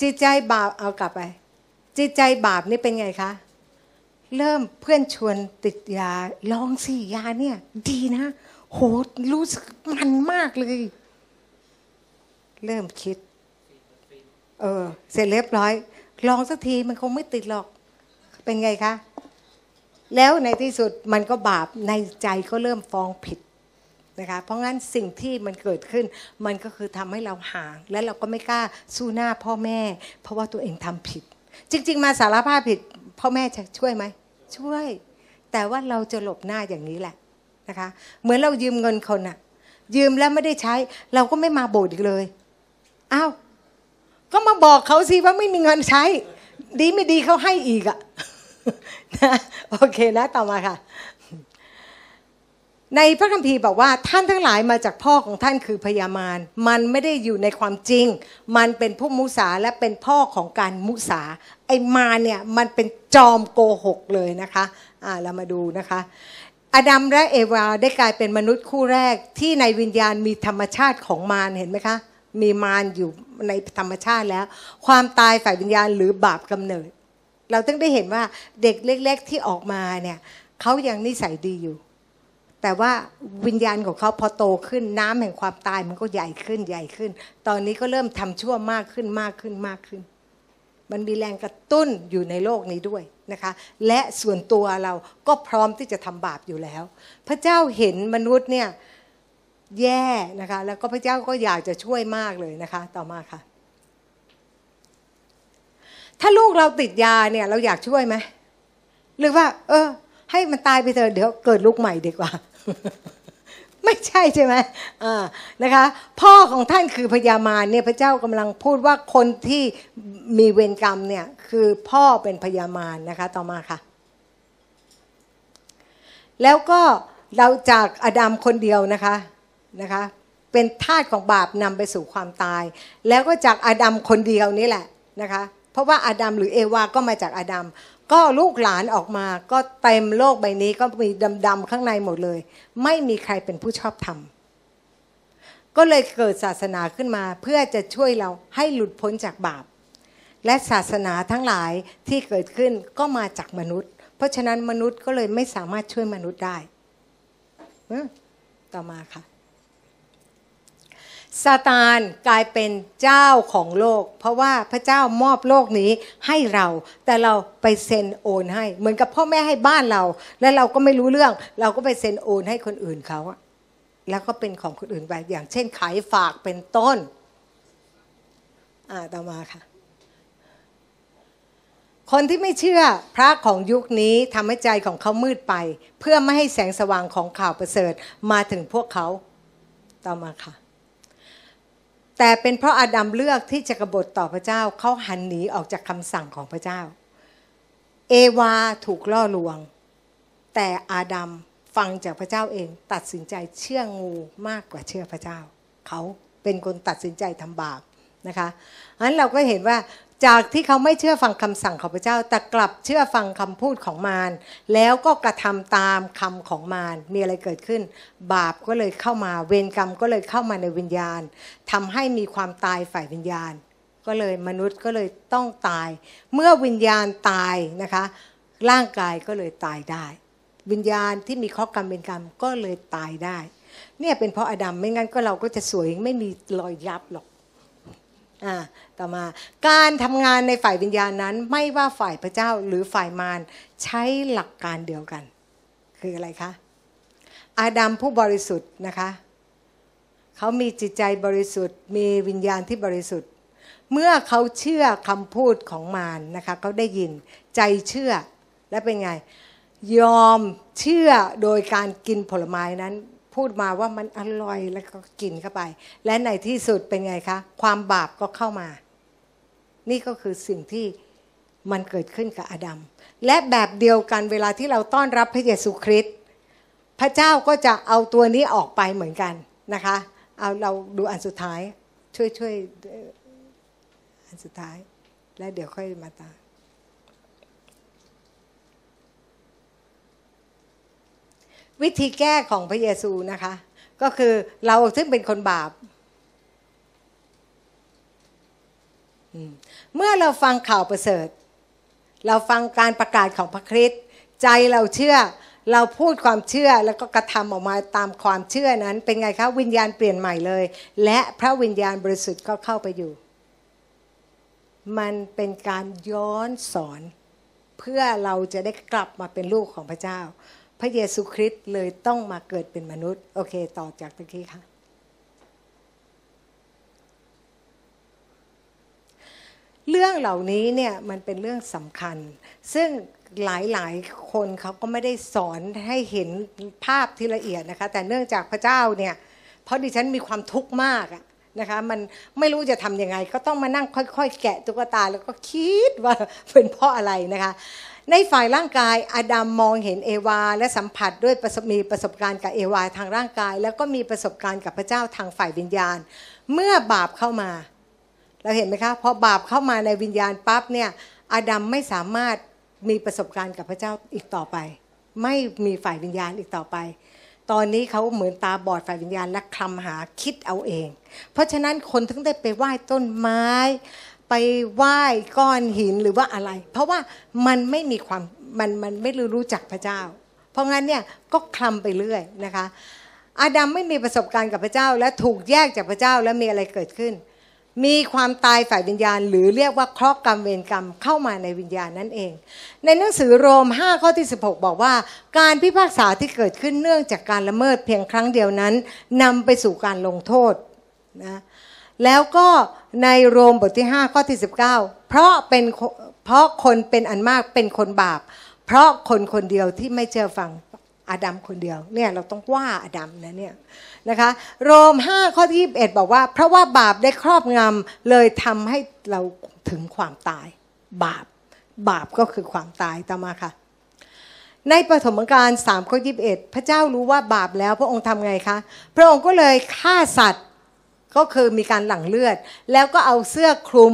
จิตใจบาปเอากลับไป จิตใจบาปนี่เป็นไงคะ เริ่มเพื่อนชวนติดยาลองสิยาเนี่ย ดีนะ โหรู้สึกมันมากเลย เริ่มคิด เออ เสร็จเรียบร้อย ลองสักทีมันคงไม่ติดหรอก เป็นไงคะ แล้วในที่สุดมันก็บาปในใจก็เริ่มฟ้องผิดนะคะเพราะงั้นสิ่งที่มันเกิดขึ้น มันก็คือทำให้เราห่าง และเราก็ไม่กล้าสู้หน้าพ่อแม่ เพราะว่าตัวเองทำผิด จริง ๆ มาสารภาพผิด พ่อแม่จะช่วยไหมช่วย แต่ว่าเราจะหลบหน้าอย่างนี้แหละนะคะ เหมือนเรายืมเงินคนอะยืมแล้วไม่ได้ใช้ เราก็ไม่มาโบสถ์อีกเลยอ้าวก็มาบอกเขาสิว่าไม่มีเงินใช้ ดีไม่ดีเขาให้อีกอะนะโอเคนะต่อมาค่ะ ในพระคัมภีร์บอกว่าท่านทั้งหลายมาจากพ่อของท่านคือพยามารมันไม่ได้อยู่ในความจริง มันเป็นผู้มุสาและเป็นพ่อของการมุสาไอ้มาเนี่ยมันเป็นจอมโกหกเลยนะคะอ่าเรามาดูนะคะอดัมและเอวาได้กลายเป็นมนุษย์คู่แรกที่ในวิญญาณมีธรรมชาติของมารเห็นไหมคะ มีมารอยู่ในธรรมชาติแล้ว ความตายฝ่ายวิญญาณหรือบาปกำเนิด เราต้องได้เห็นว่าเด็กเล็ก ๆที่ออกมาเนี่ยเขายังนิสัยดีอยู่ แต่ว่าวิญญาณของเขาพอโตขึ้นน้ำแห่งความตายมันก็ใหญ่ขึ้นใหญ่ขึ้น ตอนนี้ก็เริ่มทำชั่วมากขึ้นมากขึ้นมากขึ้น มันมีแรงกระตุ้นอยู่ในโลกนี้ด้วยนะคะ และส่วนตัวเราก็พร้อมที่จะทำบาปอยู่แล้ว พระเจ้าเห็นมนุษย์เนี่ยแย่นะคะ แล้วก็พระเจ้าก็อยากจะช่วยมากเลยนะคะ ต่อมาค่ะ ถ้าลูกเราติดยาเนี่ย เราอยากช่วยไหมหรือว่า เออ ให้มันตายไปเถอะเดี๋ยวเกิดลูกใหม่ดีกว่า ไม่ใช่ใช่ไหมอ่านะคะ พ่อของท่านคือพญามารเนี่ยพระเจ้ากำลังพูดว่าคนที่มีเวรกรรมเนี่ยคือพ่อเป็นพญามารนะคะ ต่อมาค่ะ แล้วก็เราจากอดัมคนเดียวนะคะนะคะ เป็นทาสของบาปนำไปสู่ความตาย แล้วก็จากอดัมคนเดียวนี่แหละนะคะ เพราะว่าอาดัมหรือเอวาก็มาจากอาดัม ก็ลูกหลานออกมา ก็เต็มโลกใบนี้ก็มีดำๆข้างในหมดเลย ไม่มีใครเป็นผู้ชอบธรรมก็เลยเกิดศาสนาขึ้นมาเพื่อจะช่วยเราให้หลุดพ้นจากบาป และศาสนาทั้งหลายที่เกิดขึ้นก็มาจากมนุษย์ เพราะฉะนั้นมนุษย์ก็เลยไม่สามารถช่วยมนุษย์ได้ต่อมาค่ะ ซาตานกลายเป็นเจ้าของโลก เพราะว่าพระเจ้ามอบโลกนี้ให้เรา แต่เราไปเซ็นโอนให้ เหมือนกับพ่อแม่ให้บ้านเรา แล้วเราก็ไม่รู้เรื่อง เราก็ไปเซ็นโอนให้คนอื่นเขาอะแล้วก็เป็นของคนอื่นไปอย่างเช่นขายฝากเป็นต้น อ่าต่อมาค่ะ คนที่ไม่เชื่อพระของยุคนี้ทำให้ใจของเขามืดไป เพื่อไม่ให้แสงสว่างของข่าวประเสริฐมาถึงพวกเขาต่อมาค่ะ แต่เป็นเพราะอาดัมเลือกที่จะกบฏต่อพระเจ้าเขาหันหนีออกจากคำสั่งของพระเจ้า เอวาถูกล่อลวง แต่อาดัมฟังจากพระเจ้าเองตัดสินใจเชื่องูมากกว่าเชื่อพระเจ้า เขาเป็นคนตัดสินใจทำบาปนะคะงั้นเราก็เห็นว่า จากที่เขาไม่เชื่อฟังคำสั่งของพระเจ้า แต่กลับเชื่อฟังคำพูดของมาร แล้วก็กระทำตามคำของมาร มีอะไรเกิดขึ้น บาปก็เลยเข้ามา เวรกรรมก็เลยเข้ามาในวิญญาณทำให้มีความตายฝ่ายวิญญาณ ก็เลยมนุษย์ก็เลยต้องตาย เมื่อวิญญาณตายนะคะ ร่างกายก็เลยตายได้ วิญญาณที่มีข้อกรรมเป็นกรรมก็เลยตายได้ เนี่ยเป็นเพราะอดัมไม่งั้นก็เราก็จะสวยไม่มีรอยยับหรอกอ่า ต่อมา การทำงานในฝ่ายวิญญาณนั้น ไม่ว่าฝ่ายพระเจ้าหรือฝ่ายมารใช้หลักการเดียวกัน คืออะไรคะ อาดัมผู้บริสุทธิ์นะคะเขามีจิตใจบริสุทธิ์ มีวิญญาณที่บริสุทธิ์ เมื่อเขาเชื่อคำพูดของมารนะคะเขาได้ยินใจเชื่อและเป็นไง ยอมเชื่อโดยการกินผลไม้นั้นพูดมาว่ามันอร่อยแล้วก็กินเข้าไป และในที่สุดเป็นไงคะ ความบาปก็เข้ามา นี่ก็คือสิ่งที่มันเกิดขึ้นกับอาดัม และแบบเดียวกันเวลาที่เราต้อนรับพระเยซูคริสต์พระเจ้าก็จะเอาตัวนี้ออกไปเหมือนกันนะคะ เอาเราดูอันสุดท้ายช่วยช่วยอันสุดท้าย แล้วเดี๋ยวค่อยมาตามวิธีแก้ของพระเยซูนะคะ ก็คือเราซึ่งเป็นคนบาป เมื่อเราฟังข่าวประเสริฐ เราฟังการประกาศของพระคริสต์ใจเราเชื่อเราพูดความเชื่อแล้วก็กระทำออกมาตามความเชื่อนั้น เป็นไงคะวิญญาณเปลี่ยนใหม่เลย และพระวิญญาณบริสุทธิ์ก็เข้าไปอยู่ มันเป็นการย้อนสอน เพื่อเราจะได้กลับมาเป็นลูกของพระเจ้า พระเยซูคริสต์เลยต้องมาเกิดเป็นมนุษย์ โอเค ต่อจากตะกี้ค่ะ เรื่องเหล่านี้เนี่ยมันเป็นเรื่องสำคัญ ซึ่งหลายๆ คนเขาก็ไม่ได้สอนให้เห็นภาพที่ละเอียดนะคะ แต่เนื่องจากพระเจ้าเนี่ยเพราะดิฉันมีความทุกข์มากนะคะมันไม่รู้จะทำยังไง ก็ต้องมานั่งค่อยๆ แกะตุ๊กตาแล้วก็คิดว่าเป็นเพราะอะไรนะคะในฝ่ายร่างกายอาดัมมองเห็นเอวา และสัมผัสด้วยประสบมีประสบการณ์กับเอวาทางร่างกาย แล้วก็มีประสบการณ์กับพระเจ้าทางฝ่ายวิญญาณ เมื่อบาปเข้ามา เราเห็นไหมคะพอบาปเข้ามาในวิญญาณปั๊บเนี่ยอาดัมไม่สามารถมีประสบการณ์กับพระเจ้าอีกต่อไป ไม่มีฝ่ายวิญญาณอีกต่อไป ตอนนี้เขาเหมือนตาบอดฝ่ายวิญญาณและคลำหาคิดเอาเอง เพราะฉะนั้นคนถึงได้ไปไหว้ต้นไม้ ไปไหว้ก้อนหินหรือว่าอะไร เพราะว่ามันไม่มีความมันมันไม่รู้จักพระเจ้า เพราะงั้นเนี่ยก็คลำไปเรื่อยนะคะอาดัมไม่มีประสบการณ์กับพระเจ้า และถูกแยกจากพระเจ้าแล้วมีอะไรเกิดขึ้น มีความตายฝ่ายวิญญาณ หรือเรียกว่าเคราะห์กรรมเวรกรรมเข้ามาในวิญญาณนั่นเอง ในหนังสือโรม 5 ข้อที่ 16 บอกว่า การพิพากษาที่เกิดขึ้นเนื่องจากการละเมิดเพียงครั้งเดียวนั้นนำไปสู่การลงโทษนะแล้วก็ในโรมบทที่ 5 ข้อที่ 19 เพราะเป็นเพราะคนเป็นอันมากเป็นคนบาป เพราะคนคนเดียวที่ไม่เชื่อฟังอาดัมคนเดียวเนี่ยเราต้องว่าอาดัมนะเนี่ย นะคะโรม 5 ข้อที่21บอกว่า เพราะว่าบาปได้ครอบงำเลยทำให้เราถึงความตาย บาปบาปก็คือความตายต่อมาค่ะ ในปฐมกาล3ข้อ21 พระเจ้ารู้ว่าบาปแล้วพระองค์ทำไงคะ พระองค์ก็เลยฆ่าสัตว์ก็คือมีการหลั่งเลือด แล้วก็เอาเสื้อคลุม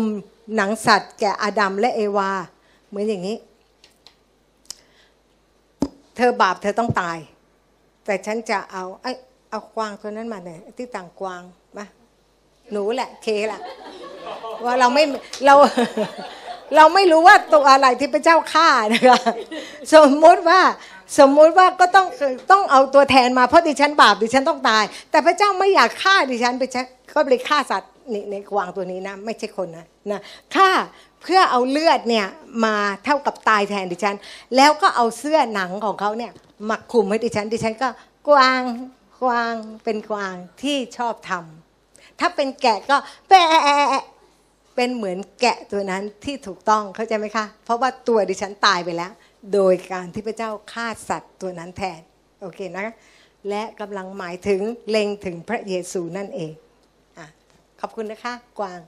หนังสัตว์แก่อาดัมและเอวา เหมือนอย่างนี้ เธอบาปเธอต้องตาย แต่ฉันจะเอาไอ้ เอากวางตัวนั้นมาเนี่ยที่ต่างกวางมาหนูแหละเคแหละว่าเราไม่เราเราไม่รู้ว่าตัวอะไรที่พระเจ้าฆ่านะคะสมมุติว่าสมมุติว่าก็ต้องต้องเอาตัวแทนมาเพราะดิฉันบาปดิฉันต้องตาย แต่พระเจ้าไม่อยากฆ่าดิฉันไปก็เลยฆ่าสัตว์นี่ในกวางตัวนี้นะไม่ใช่คนนะนะฆ่าเพื่อเอาเลือดเนี่ยมาเท่ากับตายแทนดิฉัน แล้วก็เอาเสื้อหนังของเขาเนี่ยมาคลุมให้ดิฉันดิฉันก็กวาง กวางเป็นกวางที่ชอบทำถ้าเป็นแกะก็แปะเป็นเหมือนแกะตัวนั้นที่ถูกต้องเข้าใจไหมคะ เพราะว่าตัวดิฉันตายไปแล้ว โดยการที่พระเจ้าฆ่าสัตว์ตัวนั้นแทนโอเคนะและกำลังหมายถึงเล็งถึงพระเยซูนั่นเองอขอบคุณนะคะ กวาง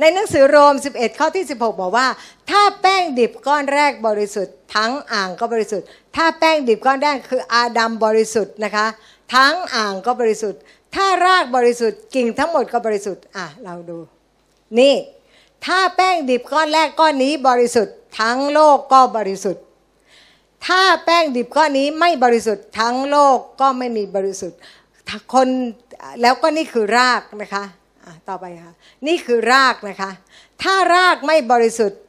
ในหนังสือโรม 11 ข้อที่ 16 บอกว่า ถ้าแป้งดิบก้อนแรกบริสุทธิ์ ทั้งอ่างก็บริสุทธิ์ ถ้าแป้งดิบก้อนแรกคืออาดัมบริสุทธิ์นะคะ ทั้งอ่างก็บริสุทธิ์ ถ้ารากบริสุทธิ์กิ่งทั้งหมดก็บริสุทธิ์อะเราดู นี่ ถ้าแป้งดิบก้อนแรกก้อนนี้บริสุทธิ์ ทั้งโลกก็บริสุทธิ์ ถ้าแป้งดิบก้อนนี้ไม่บริสุทธิ์ ทั้งโลกก็ไม่มีบริสุทธิ์คน แล้วก็นี่คือรากนะคะต่อไปค่ะนี่คือรากนะคะ ถ้ารากไม่บริสุทธิ์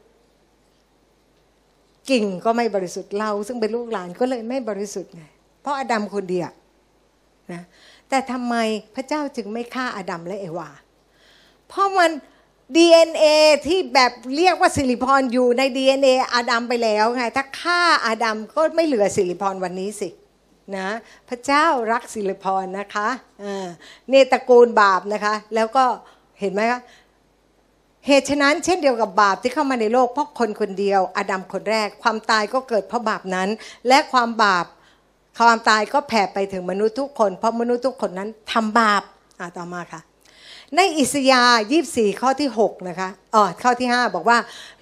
กิ่งก็ไม่บริสุทธิ์เรา ซึ่งเป็นลูกหลานก็เลยไม่บริสุทธิ์ไงเพราะอดัมคนเดียวนะแต่ทำไมพระเจ้าจึงไม่ฆ่าอาดัมและเอวา เพราะมัน DNA ที่แบบเรียกว่าสิริพรอยู่ใน DNA อาดัมไปแล้วไงถ้าฆ่าอาดัมก็ไม่เหลือสิริพรวันนี้สิ นะพระเจ้ารักศิลพรนะคะเนตระกูลบาปนะคะ แล้วก็เห็นไหมคะเหตุฉะนั้นเช่นเดียวกับบาปที่เข้ามาในโลกเพราะคนคนเดียวอาดัมคนแรก ความตายก็เกิดเพราะบาปนั้น และความบาปความตายก็แผ่ไปถึงมนุษย์ทุกคน เพราะมนุษย์ทุกคนนั้นทำบาปอ่าต่อมาค่ะ ในอิสยาห์24 ข้อที่6นะคะอ๋อข้อที่ 5 บอกว่า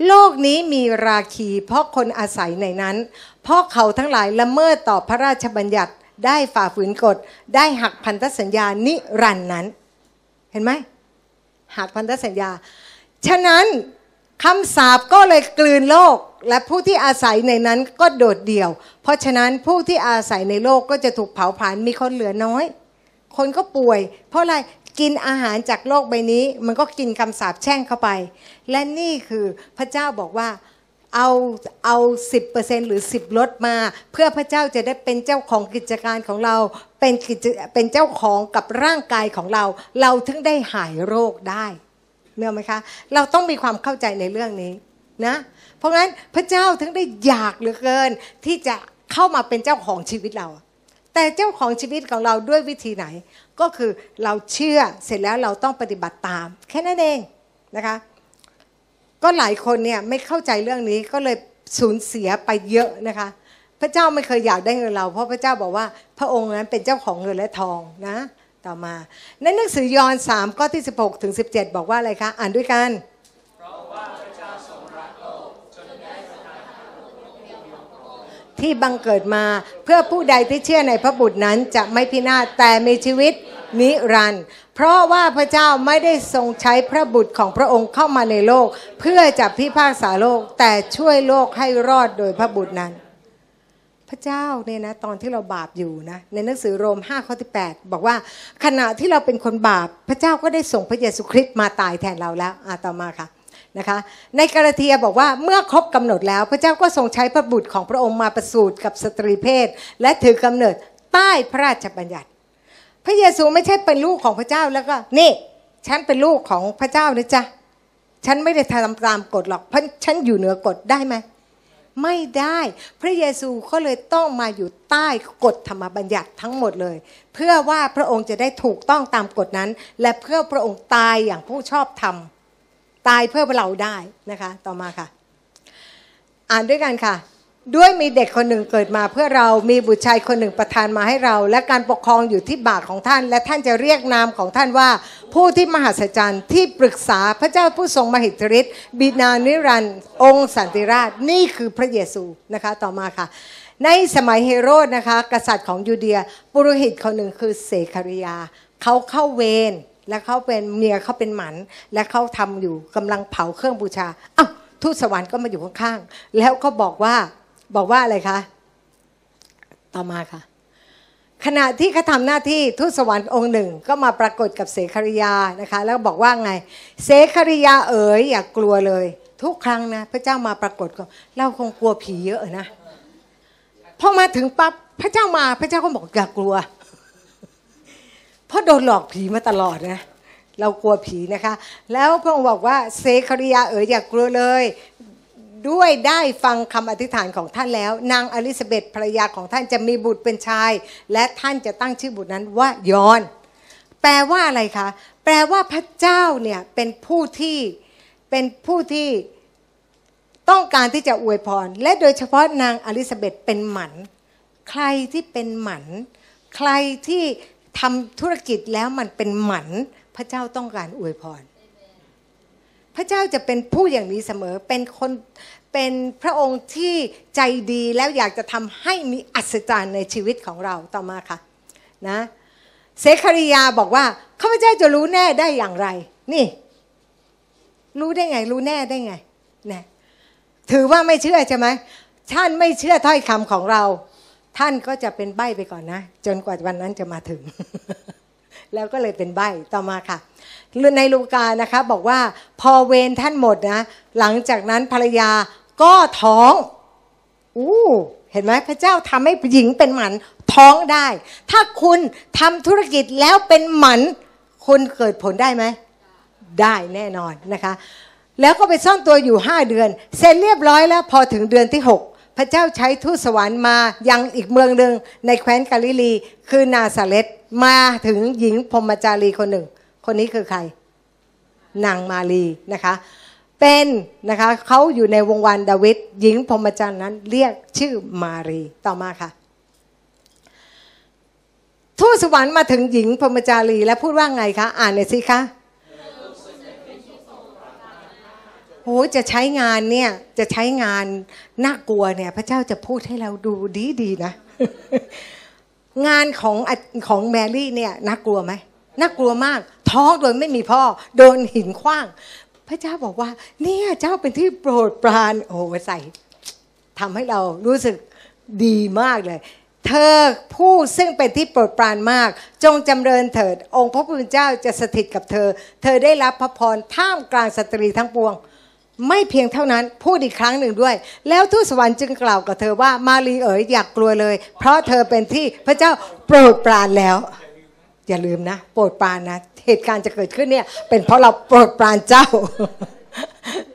โลกนี้มีราคีเพราะคนอาศัยในนั้น เพราะเขาทั้งหลายละเมิดต่อพระราชบัญญัติได้ฝ่าฝืนกฎ ได้หักพันธสัญญานิรันดร์นั้น เห็นไหมหักพันธสัญญา ฉะนั้นคำสาปก็เลยกลืนโลกและผู้ที่อาศัยในนั้นก็โดดเดี่ยว เพราะฉะนั้นผู้ที่อาศัยในโลกก็จะถูกเผาผลาญมีคนเหลือน้อย คนก็ป่วย เพราะอะไรกินอาหารจากโลกใบนี้ มันก็กินคำสาปแช่งเข้าไป และนี่คือพระเจ้าบอกว่า เอาเอาสิบเปอร์เซ็นหรือสิบลดมา เพื่อพระเจ้าจะได้เป็นเจ้าของกิจการของเรา เป็นกิจเป็นเจ้าของกับร่างกายของเรา เราถึงได้หายโรคได้เนื่อไหมคะ เราต้องมีความเข้าใจในเรื่องนี้นะเพราะงั้นพระเจ้าถึงได้อยากเหลือเกิน ที่จะเข้ามาเป็นเจ้าของชีวิตเรา แต่เจ้าของชีวิตของเราด้วยวิธีไหน ก็คือเราเชื่อเสร็จแล้วเราต้องปฏิบัติตาม แค่นั้นเองนะคะ ก็หลายคนเนี่ยไม่เข้าใจเรื่องนี้ก็เลยสูญเสียไปเยอะนะคะ พระเจ้าไม่เคยอยากได้เงินเรา เพราะพระเจ้าบอกว่าพระองค์นั้นเป็นเจ้าของเงินและทองนะต่อมา ในหนังสือยอห์น3ข้อที่ 16 ถึง 17 บอกว่าอะไรคะ อ่านด้วยกันที่บังเกิดมาเพื่อผู้ใดที่เชื่อในพระบุตรนั้นจะไม่พินาศแต่มีชีวิต นิรันดร์เพราะว่าพระเจ้าไม่ได้ทรงใช้พระบุตรของพระองค์เข้ามาในโลก เพื่อจะพิพากษาโลกแต่ช่วยโลกให้รอดโดยพระบุตรนั้น พระเจ้าเนี่ยนะตอนที่เราบาปอยู่นะในหนังสือโรม5ข้อที่8บอกว่าขณะที่เราเป็นคนบาป พระเจ้าก็ได้ส่งพระเยซูคริสต์มาตายแทนเราแล้วอาต่อมาค่ะนะคะในกาลาเทียบอกว่าเมื่อครบกำหนดแล้ว พระเจ้าก็ทรงใช้พระบุตรของพระองค์มาประสูติกับสตรีเพศ และถือกำเนิดใต้พระราชบัญญัติ พระเยซูไม่ใช่เป็นลูกของพระเจ้าแล้วก็ นี่ ฉันเป็นลูกของพระเจ้านะจ๊ะฉันไม่ได้ทำตามกฎหรอกเพราะฉันอยู่เหนือกฎได้ไหมไม่ได้ พระเยซูก็เลยต้องมาอยู่ใต้กฎธรรมบัญญัติทั้งหมดเลย เพื่อว่าพระองค์จะได้ถูกต้องตามกฎนั้น และเพื่อพระองค์ตายอย่างผู้ชอบธรรม ตายเพื่อเราได้นะคะ ต่อมาค่ะ อ่านด้วยกันค่ะ ด้วยมีเด็กคนหนึ่งเกิดมาเพื่อเรามีบุตรชายคนหนึ่งประทานมาให้เรา และการปกครองอยู่ที่บาทของท่าน และท่านจะเรียกนามของท่านว่า ผู้ที่มหัศจรรย์ที่ปรึกษาพระเจ้าผู้ทรงมหิทธิฤทธิ์บิดานิรันดร์องค์สันติราชนี่คือพระเยซูนะคะต่อมาค่ะ ในสมัยเฮโรดนะคะ กษัตริย์ของยูเดียปุโรหิตคนหนึ่งคือเสคาริยาเขาเข้าเวรและเขาเป็นเมียเขาเป็นหมัน และเขาทำอยู่กำลังเผาเครื่องบูชาอ้าวทูตสวรรค์ก็มาอยู่ข้างๆแล้วก็บอกว่า บอกว่าอะไรคะ ต่อมาค่ะ ขณะที่เขาทำหน้าที่ทูตสวรรค์องค์หนึ่ง ก็มาปรากฏกับเสคริยานะคะ แล้วบอกว่าไง เสคริยาเอ๋ยอย่ากลัวเลย ทุกครั้งนะ พระเจ้ามาปรากฏก็เราคงกลัวผีเยอะนะพอมาถึงปั๊บพระเจ้ามาพระเจ้าก็บอกอย่ากลัว เพราะโดนหลอกผีมาตลอดนะเรากลัวผีนะคะ แล้วพระองค์บอกว่าเซคริยาเอ๋ยอย่ากลัวเลย ด้วยได้ฟังคำอธิษฐานของท่านแล้ว นางอลิซาเบธภรรยาของท่านจะมีบุตรเป็นชาย และท่านจะตั้งชื่อบุตรนั้นว่ายอน แปลว่าอะไรคะ แปลว่าพระเจ้าเนี่ยเป็นผู้ที่เป็นผู้ที่ต้องการที่จะอวยพร และโดยเฉพาะนางอลิซาเบธเป็นหมัน ใครที่เป็นหมัน ใครที่ทำธุรกิจแล้วมันเป็นหมัน พระเจ้าต้องการอวยพร พระเจ้าจะเป็นผู้อย่างนี้เสมอเป็นคนเป็นพระองค์ที่ใจดีแล้วอยากจะทำให้มีอัศจรรย์ในชีวิตของเราต่อมาค่ะนะเสคาริยาบอกว่าข้าพเจ้าจะรู้แน่ได้อย่างไร นี่ รู้ได้ไง รู้แน่ได้ไงนะถือว่าไม่เชื่อใช่ไหมท่านไม่เชื่อถ้อยคำของเรา ท่านก็จะเป็นใบ้ไปก่อนนะ จนกว่าวันนั้นจะมาถึง แล้วก็เลยเป็นใบต่อมาค่ะในลูกานะคะบอกว่าพอเวรท่านหมดนะ หลังจากนั้นภรรยาก็ท้องอู้เห็นไหมพระเจ้าทำให้หญิงเป็นหมันท้องได้ ถ้าคุณทำธุรกิจแล้วเป็นหมันคุณเกิดผลได้ไหม ได้แน่นอนนะคะ แล้วก็ไปซ่อนตัวอยู่ห้าเดือน เสร็จเรียบร้อยแล้วพอถึงเดือนที่หก ระเจ้าใช้ทูตสวรรค์มายังอีกเมืองหนึ่งในแคว้นกาลิลีคือนาซาเลตมาถึงหญิงพรมจารีคนหนึ่ง คนนี้คือใคร นางมารีนะคะ เป็นนะคะเขาอยู่ในวงวานดาวิดหญิงพรมจาร์นั้นเรียกชื่อมารีต่อมาค่ะ ทูตสวรรค์มาถึงหญิงพรมจารีแล้วพูดว่าไงคะ อ่านหน่อยสิคะโอ้จะใช้งานเนี่ยจะใช้งานน่ากลัวเนี่ย พระเจ้าจะพูดให้เราดูดีดีนะ งานของของแมรี่เนี่ยน่ากลัวไหมน่ากลัวมาก ท้องโดยไม่มีพ่อ โดนหินคว้าง พระเจ้าบอกว่า เนี่ยเจ้าเป็นที่โปรดปรานโอ้ใส่ทำให้เรารู้สึกดีมากเลย เธอผู้ซึ่งเป็นที่โปรดปรานมาก จงจำเริญเถิด องค์พระผู้เป็นเจ้าจะสถิตกับเธอ เธอได้รับพระพรท่ามกลางสตรีทั้งปวง ไม่เพียงเท่านั้นพูดอีกครั้งหนึ่งด้วย แล้วทูตสวรรค์จึงกล่าวกับเธอว่ามารีเอ๋ยอยากกลัวเลย เพราะเธอเป็นที่พระเจ้าโปรดปรานแล้ว อย่าลืมนะ โปรดปรานนะ เหตุการณ์จะเกิดขึ้นเนี่ย เป็นเพราะเราโปรดปรานเจ้า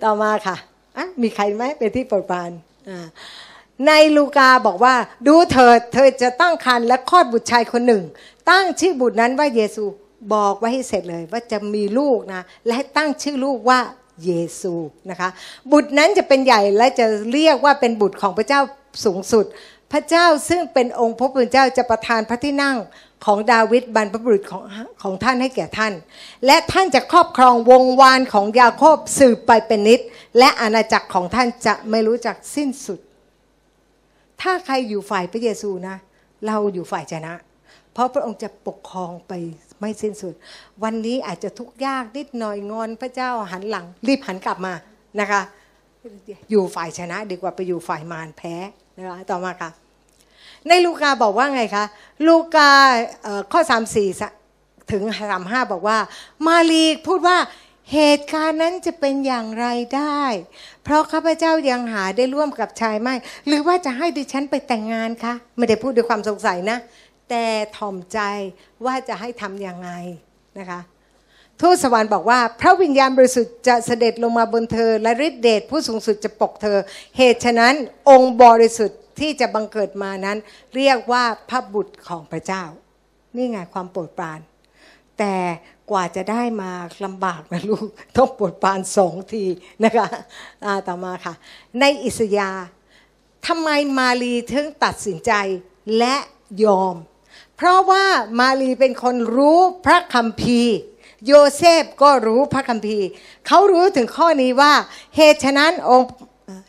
ต่อมาค่ะอะมีใครไหมเป็นที่โปรดปรานอ่าในลูกาบอกว่า ดูเธอเธอจะตั้งครรภ์และคลอดบุตรชายคนหนึ่ง ตั้งชื่อบุตรนั้นว่าเยซูบอกไว้ให้เสร็จเลย ว่าจะมีลูกนะ และให้ตั้งชื่อลูกว่า เยซูนะคะบุตรนั้นจะเป็นใหญ่และจะเรียกว่าเป็นบุตรของพระเจ้าสูงสุด พระเจ้าซึ่งเป็นองค์พระผู้เป็นเจ้าจะประทานพระที่นั่งของดาวิดบรรพบุรุษของของท่านให้แก่ท่าน และท่านจะครอบครองวงวานของยาโคบสืบไปเป็นนิด และอาณาจักรของท่านจะไม่รู้จักสิ้นสุด ถ้าใครอยู่ฝ่ายพระเยซูนะ เราอยู่ฝ่ายชนะ เพราะพระองค์จะปกครองไป ไม่สิ้นสุด วันนี้อาจจะทุกข์ยากนิดหน่อยงอนพระเจ้าหันหลัง รีบหันกลับมานะคะ อยู่ฝ่ายชนะดีกว่าไปอยู่ฝ่ายมารแพ้นะคะต่อมาค่ะ ในลูกาบอกว่าไงคะ ลูกาเอ่อข้อ 34 ถึง 35 บอกว่า มารีพูดว่าเหตุการณ์นั้นจะเป็นอย่างไรได้ เพราะข้าพเจ้ายังหาได้ร่วมกับชายไม่ หรือว่าจะให้ดิฉันไปแต่งงานคะ ไม่ได้พูดด้วยความสงสัยนะ แต่ถ่อมใจว่าจะให้ทำยังไงนะคะทูตสวรรค์บอกว่า พระวิญญาณบริสุทธิ์จะเสด็จลงมาบนเธอ และฤทธิเดชผู้สูงสุดจะปกเธอ เหตุฉะนั้นองค์บริสุทธิ์ที่จะบังเกิดมานั้น เรียกว่าพระบุตรของพระเจ้า นี่ไงความโปรดปราน แต่กว่าจะได้มาลำบากนะลูกต้องโปรดปรานสองทีนะคะต่อมาค่ะ ในอิสยาทำไมมารีถึงตัดสินใจและยอม เพราะว่ามารีเป็นคนรู้พระคัมภีร์ โยเซฟก็รู้พระคัมภีร์ เขารู้ถึงข้อนี้ว่าเหตุฉะนั้นองค์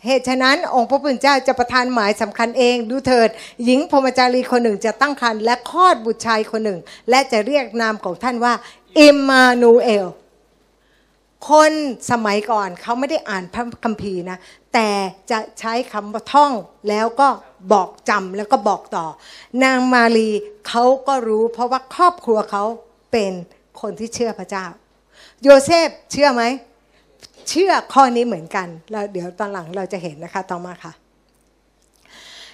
เหตุฉะนั้นองค์พระผู้เป็นเจ้าจะประทานหมายสำคัญเองดูเถิด หญิงพรมจารีคนหนึ่งจะตั้งครรภ์และคลอดบุตรชายคนหนึ่ง และจะเรียกนามของท่านว่าอิมมานูเอลคนสมัยก่อนเขาไม่ได้อ่านพระคัมภีร์นะ แต่จะใช้คำว่าท่องแล้วก็ บอกจำแล้วก็บอกต่อ นางมารีเขาก็รู้ เพราะว่าครอบครัวเขาเป็นคนที่เชื่อพระเจ้า โยเซฟเชื่อไหม เชื่อข้อนี้เหมือนกันแล้วเดี๋ยวตอนหลังเราจะเห็นนะคะต่อมาค่ะ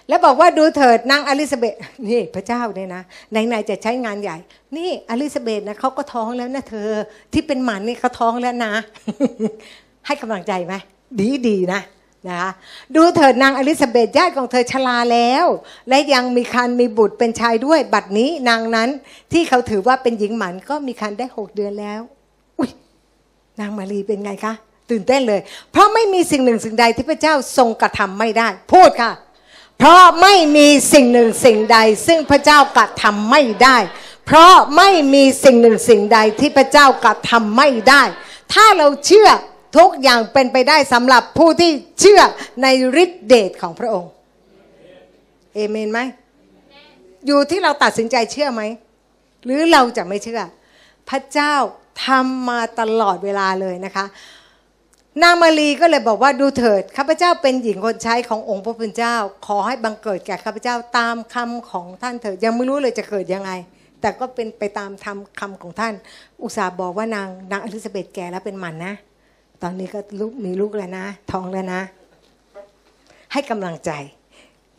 แล้วบอกว่าดูเถิดนางอลิซาเบธนี่พระเจ้าเนี่ยนะไหนๆจะใช้งานใหญ่ นี่อลิซาเบธนะเขาก็ท้องแล้วนะเธอ ที่เป็นหมันนี่เขาท้องแล้วนะ ให้กำลังใจไหมดีดีนะ นะคะดูเถิดนางอลิซาเบธญาติของเธอชราแล้ว และยังมีคันมีบุตรเป็นชายด้วย บัดนี้นางนั้นที่เขาถือว่าเป็นหญิงหมันก็มีคันได้หกเดือนแล้วอุ้ยนางมารีเป็นไงคะ ตื่นเต้นเลย เพราะไม่มีสิ่งหนึ่งสิ่งใดที่พระเจ้าทรงกระทำไม่ได้ พูดค่ะ เพราะไม่มีสิ่งหนึ่งสิ่งใด ซึ่งพระเจ้ากระทำไม่ได้ เพราะไม่มีสิ่งหนึ่งสิ่งใดที่พระเจ้ากระทำไม่ได้ ถ้าเราเชื่อ ทุกอย่างเป็นไปได้สำหรับผู้ที่เชื่อในฤทธิเดชของพระองค์เอเมนไหมอยู่ที่เราตัดสินใจเชื่อไหม หรือเราจะไม่เชื่อ พระเจ้าทำมาตลอดเวลาเลยนะคะนางมารีก็เลยบอกว่าดูเถิดข้าพเจ้าเป็นหญิงคนใช้ขององค์พระผู้เป็นเจ้า ขอให้บังเกิดแก่ข้าพเจ้าตามคำของท่านเถิดยังไม่รู้เลยจะเกิดยังไง แต่ก็เป็นไปตามทำคำของท่าน อุตส่าห์บอกว่านางนางอลิซาเบธแก่แล้วเป็นหมันนะ ตอนนี้ก็ลูกมีลูกแล้วนะท้องแล้วนะ ให้กำลังใจ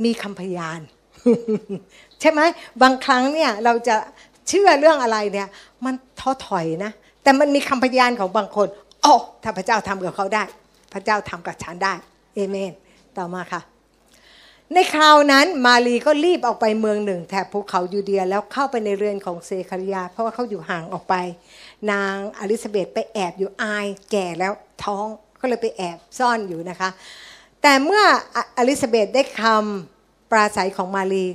มีคำพยาน ใช่ไหมบางครั้งเนี่ยเราจะเชื่อเรื่องอะไรเนี่ย มันท้อถอยนะ แต่มันมีคำพยานของบางคนโอ้ถ้าพระเจ้าทำกับเขาได้ พระเจ้าทำกับฉันได้ เอเมน ต่อมาค่ะ ในคราวนั้นมารีก็รีบออกไปเมืองหนึ่งแถบภูเขายูเดียแล้วเข้าไปในเรือนของเซคาริยา เพราะว่าเขาอยู่ห่างออกไป นางอลิซาเบธไปแอบอยู่อายแก่แล้วท้องก็เลยไปแอบซ่อนอยู่นะคะ แต่เมื่ออลิซาเบธได้คำปราศัยของมารี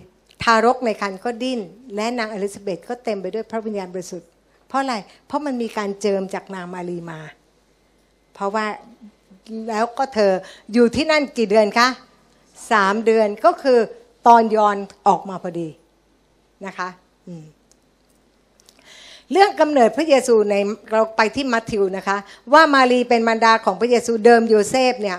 ทารกในครรภ์ก็ดิ้น และนางอลิซาเบธก็เต็มไปด้วยพระวิญญาณบริสุทธิ์ เพราะอะไร เพราะมันมีการเจิมจากนางมารีมา เพราะว่าแล้วก็เธออยู่ที่นั่นกี่เดือนคะสามเดือนก็คือตอนยอนออกมาพอดีนะคะ อืม เรื่องกำเนิดพระเยซูในเราไปที่มัทธิวนะคะ ว่ามารีเป็นมารดาของพระเยซูเดิมโยเซฟเนี่ย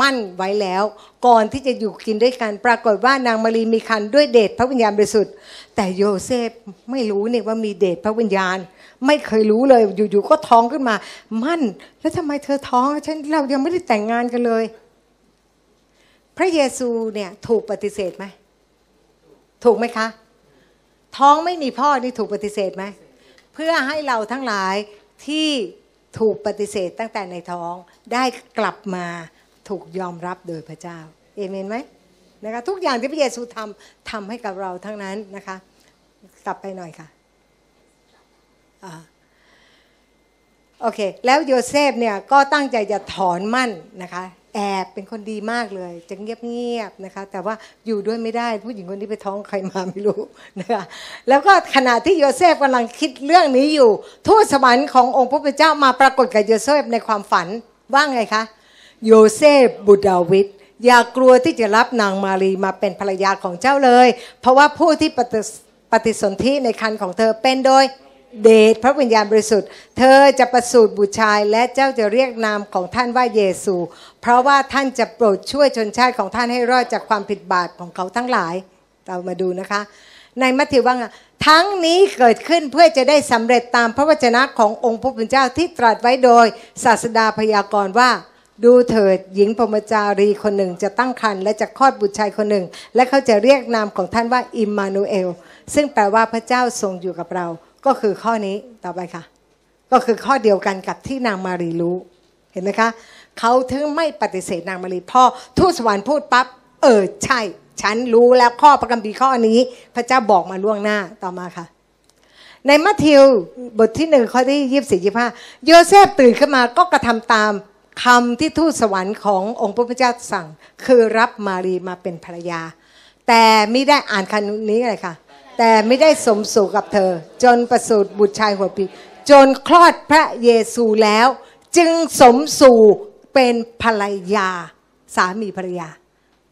หมั้นไว้แล้ว ก่อนที่จะอยู่กินด้วยกัน ปรากฏว่านางมารีมีครรภ์ด้วยเดชพระวิญญาณบริสุทธิ์แต่โยเซฟไม่รู้เนี่ยว่ามีเดชพระวิญญาณ ไม่เคยรู้เลยอยู่ๆก็ท้องขึ้นมา มั่น แล้วทำไมเธอท้องฉันเรายังไม่ได้แต่งงานกันเลย พระเยซูเนี่ยถูกปฏิเสธไหมถูกไหมคะ ท้องไม่มีพ่อนี่ถูกปฏิเสธไหม เพื่อให้เราทั้งหลายที่ถูกปฏิเสธตั้งแต่ในท้องได้กลับมาถูกยอมรับโดยพระเจ้าเอเมนไหมนะคะทุกอย่างที่พระเยซูทำทำให้กับเราทั้งนั้นนะคะกลับไปหน่อยค่ะโอเค แล้วโยเซฟเนี่ยก็ตั้งใจจะถอนหมั้นนะคะ แอบเป็นคนดีมากเลย จะเงียบๆนะคะ แต่ว่าอยู่ด้วยไม่ได้ผู้หญิงคนนี้ไปท้องใครมาไม่รู้นะคะแล้วก็ขณะที่โยเซฟกำลังคิดเรื่องนี้อยู่ ทูตสวรรค์ขององค์พระผู้เป็นเจ้ามาปรากฏกับโยเซฟในความฝันว่าไงคะโยเซฟบุตรดาวิดอย่ากลัวที่จะรับนางมารีมาเป็นภรรยาของเจ้าเลย เพราะว่าผู้ที่ปฏิสนธิในคันของเธอเป็นโดย เดชพระวิญญาณบริสุทธิ์ เธอจะประสูติบุตรชาย และเจ้าจะเรียกนามของท่านว่าเยซู เพราะว่าท่านจะโปรดช่วยชนชาติของท่านให้รอดจากความผิดบาปของเขาทั้งหลาย เรามาดูนะคะ ในมัทธิวว่าทั้งนี้เกิดขึ้นเพื่อจะได้สำเร็จตามพระวจนะขององค์พระผู้เป็นเจ้าที่ตรัสไว้โดยศาสดาพยากรณ์ว่าดูเถิดหญิงพรมจารีคนหนึ่งจะตั้งครรภ์และจะคลอดบุตรชายคนหนึ่ง และเขาจะเรียกนามของท่านว่าอิมมานูเอล ซึ่งแปลว่าพระเจ้าทรงอยู่กับเรา ก็คือข้อนี้ต่อไปค่ะ ก็คือข้อเดียวกันกับที่นางมารีรู้ เห็นไหมคะเขาถึงไม่ปฏิเสธนางมารีพ่อทูตสวรรค์พูดปั๊บเออใช่ ฉันรู้แล้วข้อประกัมภีข้อนี้ พระเจ้าบอกมาล่วงหน้าต่อมาค่ะ ในมัทธิวบทที่หนึ่งข้อที่ยี่สิบสี่ยี่ห้าโยเซฟตื่นขึ้นมาก็กระทำตามคำที่ทูตสวรรค์ขององค์พระพุทธเจ้าสั่ง คือรับมารีมาเป็นภรรยา แต่ไม่ได้อ่านคันนี้เลยค่ะ แต่ไม่ได้สมสู่กับเธอ จนประสูติบุตรชายหัวปีจนคลอดพระเยซูแล้ว จึงสมสู่เป็นภรรยาสามีภรรยา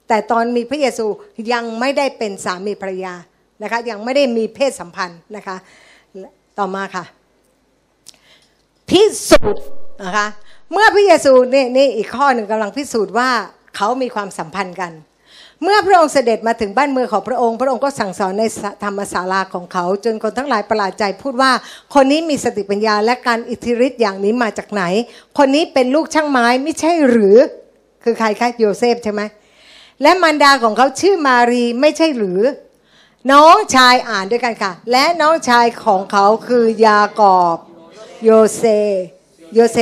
แต่ตอนมีพระเยซูยังไม่ได้เป็นสามีภรรยานะคะยังไม่ได้มีเพศสัมพันธ์นะคะต่อมาค่ะพิสูจน์นะคะเมื่อพระเยซูนี่นี่อีกข้อหนึ่งกำลังพิสูจน์ว่าเขามีความสัมพันธ์กัน เมื่อพระองค์เสด็จมาถึงบ้านเมืองของพระองค์ พระองค์ก็สั่งสอนในธรรมศาลาของเขา จนคนทั้งหลายประหลาดใจพูดว่า คนนี้มีสติปัญญาและการอิทธิฤทธิ์อย่างนี้มาจากไหน คนนี้เป็นลูกช่างไม้ไม่ใช่หรือ คือใครคะโยเซฟใช่ไหมและมารดาของเขาชื่อมารีไม่ใช่หรือ น้องชายอ่านด้วยกันค่ะ และน้องชายของเขาคือยากอบโยเซโยเซ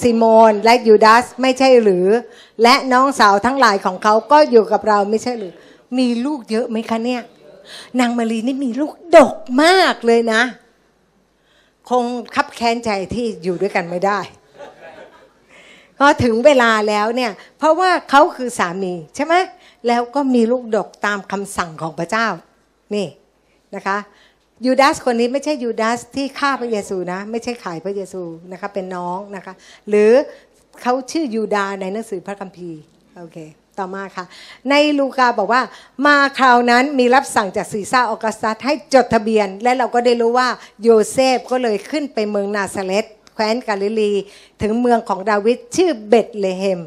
ซิโมนและยูดาสไม่ใช่หรือ และน้องสาวทั้งหลายของเขาก็อยู่กับเราไม่ใช่หรือ มีลูกเยอะไหมคะเนี่ย นางมารีนี่มีลูกดกมากเลยนะ คงคับแค้นใจที่อยู่ด้วยกันไม่ได้พอถึงเวลาแล้วเนี่ยเพราะว่าเขาคือสามีใช่ไหมแล้วก็มีลูกดกตามคำสั่งของพระเจ้า นี่นะคะยูดาสคนนี้ไม่ใช่ยูดาสที่ฆ่าพระเยซูนะ ไม่ใช่ขายพระเยซูนะคะเป็นน้องนะคะ หรือ เขาชื่อยูดาในหนังสือพระคัมภีร์โอเคต่อมาค่ะ ในลูกาบอกว่า มาคราวนั้นมีรับสั่งจากซีซ่าออกัสตัสให้จดทะเบียน และเราก็ได้รู้ว่าโยเซฟก็เลยขึ้นไปเมืองนาซาเรตแคว้นกาลิลี ถึงเมืองของดาวิดชื่อเบตเลเฮม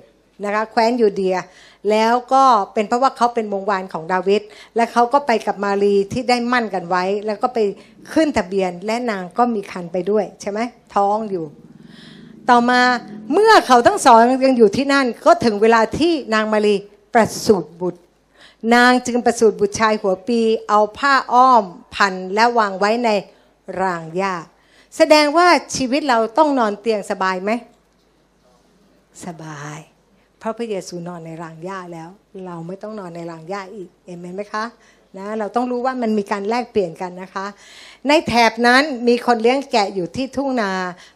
นะคะแคว้นยูเดีย แล้วก็เป็นเพราะว่าเขาเป็นวงวานของดาวิดและเขาก็ไปกับมารีที่ได้มั่นกันไว้ แล้วก็ไปขึ้นทะเบียนและนางก็มีคันไปด้วยใช่ไหมท้องอยู่ ต่อมาเมื่อเขาทั้งสองยังอยู่ที่นั่น ก็ถึงเวลาที่นางมารีประสูติบุตร นางจึงประสูติบุตรชายหัวปี เอาผ้าอ้อมพันและวางไว้ในรางหญ้าแสดงว่าชีวิตเราต้องนอนเตียงสบายไหม สบาย เพราะพระเยซูนอนในรางหญ้าแล้ว เราไม่ต้องนอนในรางหญ้าอีกเห็นไหมคะ นะเราต้องรู้ว่ามันมีการแลกเปลี่ยนกันนะคะ ในแถบนั้นมีคนเลี้ยงแกะอยู่ที่ทุ่งนา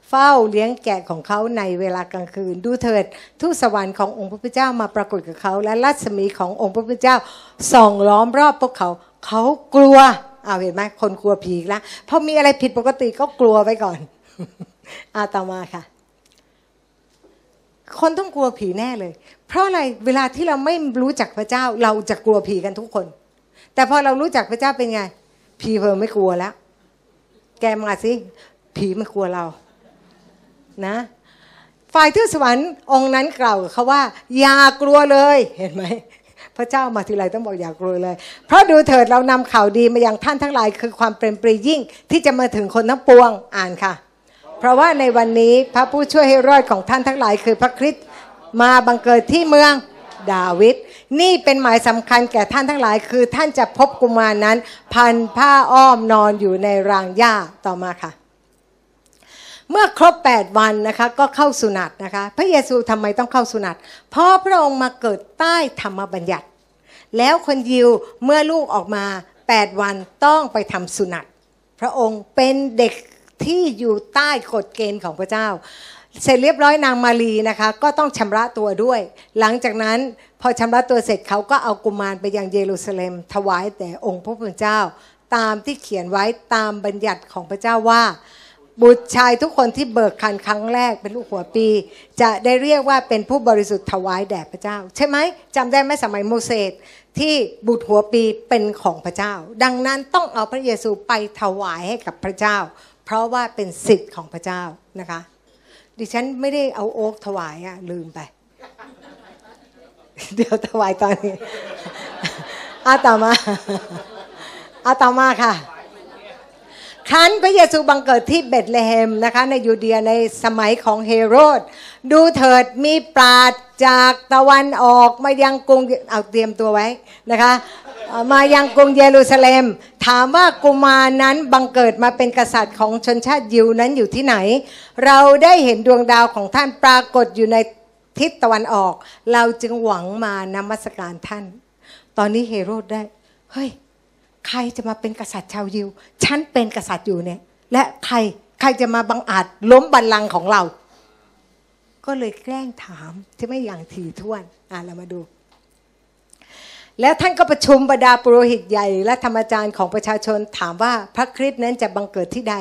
เฝ้าเลี้ยงแกะของเขาในเวลากลางคืน ดูเถิดทูตสวรรค์ขององค์พระพุทธเจ้ามาปรากฏกับเขา และรัศมีขององค์พระพุทธเจ้าส่องล้อมรอบพวกเขาเขากลัวเอาเห็นไหมคนกลัวผีล้วพอมีอะไรผิดปกติก็กลัวไปก่อนอาต่อมาค่ะ คนต้องกลัวผีแน่เลย เพราะอะไรเวลาที่เราไม่รู้จักพระเจ้า เราจะกลัวผีกันทุกคน แต่พอเรารู้จักพระเจ้าเป็นไง ผีเพอไม่กลัวแล้ว แกมาสิ ผีไม่กลัวเรา นะ ฝ่ายทูตสวรรค์องค์นั้นกล่าวเขาว่า อย่ากลัวเลย เห็นไหม พระเจ้ามาทีไรต้องบอกอย่ากรวเลย เพราะดูเถิดเรานำข่าวดีมายังท่านทั้งหลาย คือความเป็นปรียิ่ง ที่จะมาถึงคนทั้งปวง อ่านค่ะ เพราะว่าในวันนี้พระผู้ช่วยให้รอดของท่านทั้งหลาย คือพระคริสต์มาบังเกิดที่เมืองดาวิด นี่เป็นหมายสำคัญแก่ท่านทั้งหลาย คือท่านจะพบกุมารนั้น พันผ้าอ้อมนอนอยู่ในรางหญ้าต่อมาค่ะ เมื่อครบ 8 วันนะคะก็เข้าสุนัตนะคะ พระเยซูทำไมต้องเข้าสุนัตเพราะพระองค์มาเกิดใต้ธรรมบัญญัติ แล้วคนยิวเมื่อลูกออกมา 8 วันต้องไปทำสุนัตพระองค์เป็นเด็กที่อยู่ใต้กฎเกณฑ์ของพระเจ้า เสร็จเรียบร้อยนางมารีนะคะ ก็ต้องชำระตัวด้วย หลังจากนั้นพอชำระตัวเสร็จเขาก็เอากุมารไปยังเยรูซาเล็ม ถวายแต่องค์พระผู้เป็นเจ้า ตามที่เขียนไว้ตามบัญญัติของพระเจ้าว่า บุตรชายทุกคนที่เบิกคันครั้งแรกเป็นลูกหัวปี จะได้เรียกว่าเป็นผู้บริสุทธิ์ถวายแด่พระเจ้า ใช่ไหมจำได้ไหมสมัยโมเสสที่บุตรหัวปีเป็นของพระเจ้า ดังนั้นต้องเอาพระเยซูไปถวายให้กับพระเจ้า เพราะว่าเป็นสิทธิ์ของพระเจ้านะคะ ดิฉันไม่ได้เอาโอ๊กถวายอะลืมไป เดี๋ยวถวายตอนนี้อาต่อมาอาต่อมาค่ะครั้นพระเยซูบังเกิดที่เบธเลเฮมนะคะ ในยูเดียในสมัยของเฮโรด ดูเถิดมีปราดจากตะวันออกมายังกรุงเอาเตรียมตัวไว้นะคะ มายังกรุงเยรูซาเล็ม ถามว่ากุมารนั้นบังเกิดมาเป็นกษัตริย์ของชนชาติยิวนั้นอยู่ที่ไหน เราได้เห็นดวงดาวของท่านปรากฏอยู่ในทิศตะวันออก เราจึงหวังมานมัสการท่าน ตอนนี้เฮโรดได้ เฮ้ย ใครจะมาเป็นกษัตริย์ชาวยิว ฉันเป็นกษัตริย์อยู่เนี่ย และใครใครจะมาบังอาจล้มบัลลังก์ของเรา ก็เลยแกล้งถามที่ไม่อย่างถี่ถ้วน อะเรามาดู แล้วท่านก็ประชุมบรรดาปุโรหิตใหญ่ และธรรมจารย์ของประชาชนถามว่าพระคริสต์นั้นจะบังเกิดที่ใด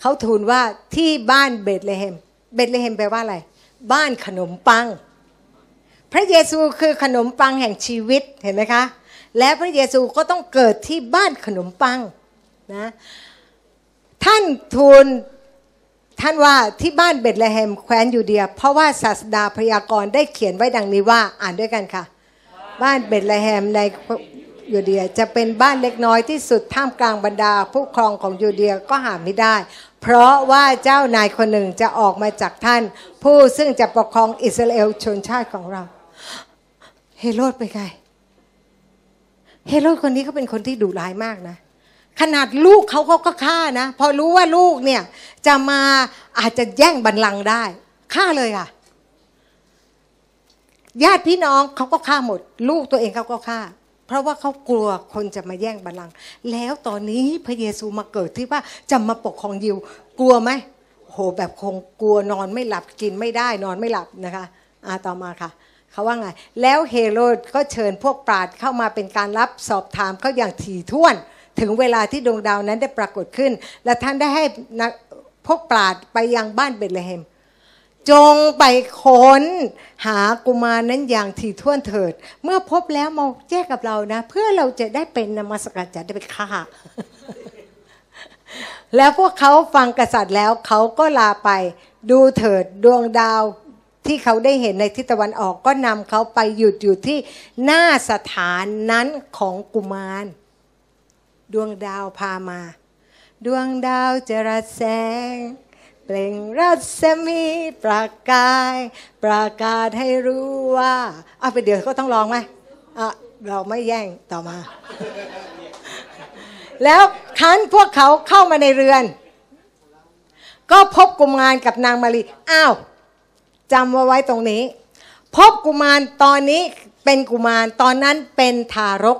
เขาทูลว่าที่บ้านเบธเลเฮม เบธเลเฮมแปลว่าอะไร บ้านขนมปัง พระเยซูคือขนมปังแห่งชีวิตเห็นไหมคะ และพระเยซูก็ต้องเกิดที่บ้านขนมปังนะท่านทูลท่านว่าที่บ้านเบธเลเฮมแคว้นยูเดีย เพราะว่าศาสดาพยากรณ์ได้เขียนไว้ดังนี้ว่าอ่านด้วยกันค่ะ บ้านเบธเลเฮมในยูเดียจะเป็นบ้านเล็กน้อยที่สุดท่ามกลางบรรดา ผู้ครองของยูเดียก็หาไม่ได้ เพราะว่าเจ้านายคนหนึ่งจะออกมาจากท่าน ผู้ซึ่งจะปกครองอิสราเอลชนชาติของเรา เฮโรดเป็นไงเฮโรดคนนี้เขาเป็นคนที่ดุร้ายมากนะขนาดลูกเขาเขาก็ฆ่านะ พอรู้ว่าลูกเนี่ยจะมาอาจจะแย่งบัลลังก์ได้ฆ่าเลยอะ ญาติพี่น้องเขาก็ฆ่าหมด ลูกตัวเองเขาก็ฆ่า เพราะว่าเขากลัวคนจะมาแย่งบัลลังก์แล้วตอนนี้พระเยซูมาเกิดที่ว่าจะมาปกครองยิว กลัวไหมโหแบบคงกลัวนอนไม่หลับกินไม่ได้นอนไม่หลับนะคะอ่าต่อมาค่ะเขาว่าไง แล้วเฮโรดก็เชิญพวกปราดเข้ามาเป็นการรับสอบถามเขาอย่างถี่ถ้วน ถึงเวลาที่ดวงดาวนั้นได้ปรากฏขึ้น และท่านได้ให้พวกปราดไปยังบ้านเบธเลเฮม จงไปค้นหากุมารนั้นอย่างถี่ถ้วนเถิด เมื่อพบแล้วมาแจ้งกับเรานะ เพื่อเราจะได้เป็นนมัสการจะได้ไปฆ่า แล้วพวกเขาฟังกษัตริย์แล้วเขาก็ลาไปดูเถิดดวงดาวที่เขาได้เห็นในทิศตะวันออกก็นำเขาไปหยุดอยู่ที่หน้าสถานนั้นของกุมาร ดวงดาวพามา ดวงดาวจะรัสแสง เปล่งรัศมีประกาย ประกาศให้รู้ว่าเอาไปเดี๋ยวก็ต้องร้องไหมอะเราไม่แย่งต่อมา แล้วคันพวกเขาเข้ามาในเรือน ก็พบกุมารกับนางมารีอ้าวจำาไว้ตรงนี้ พบกุมารตอนนี้เป็นกุมารตอนนั้นเป็นทารก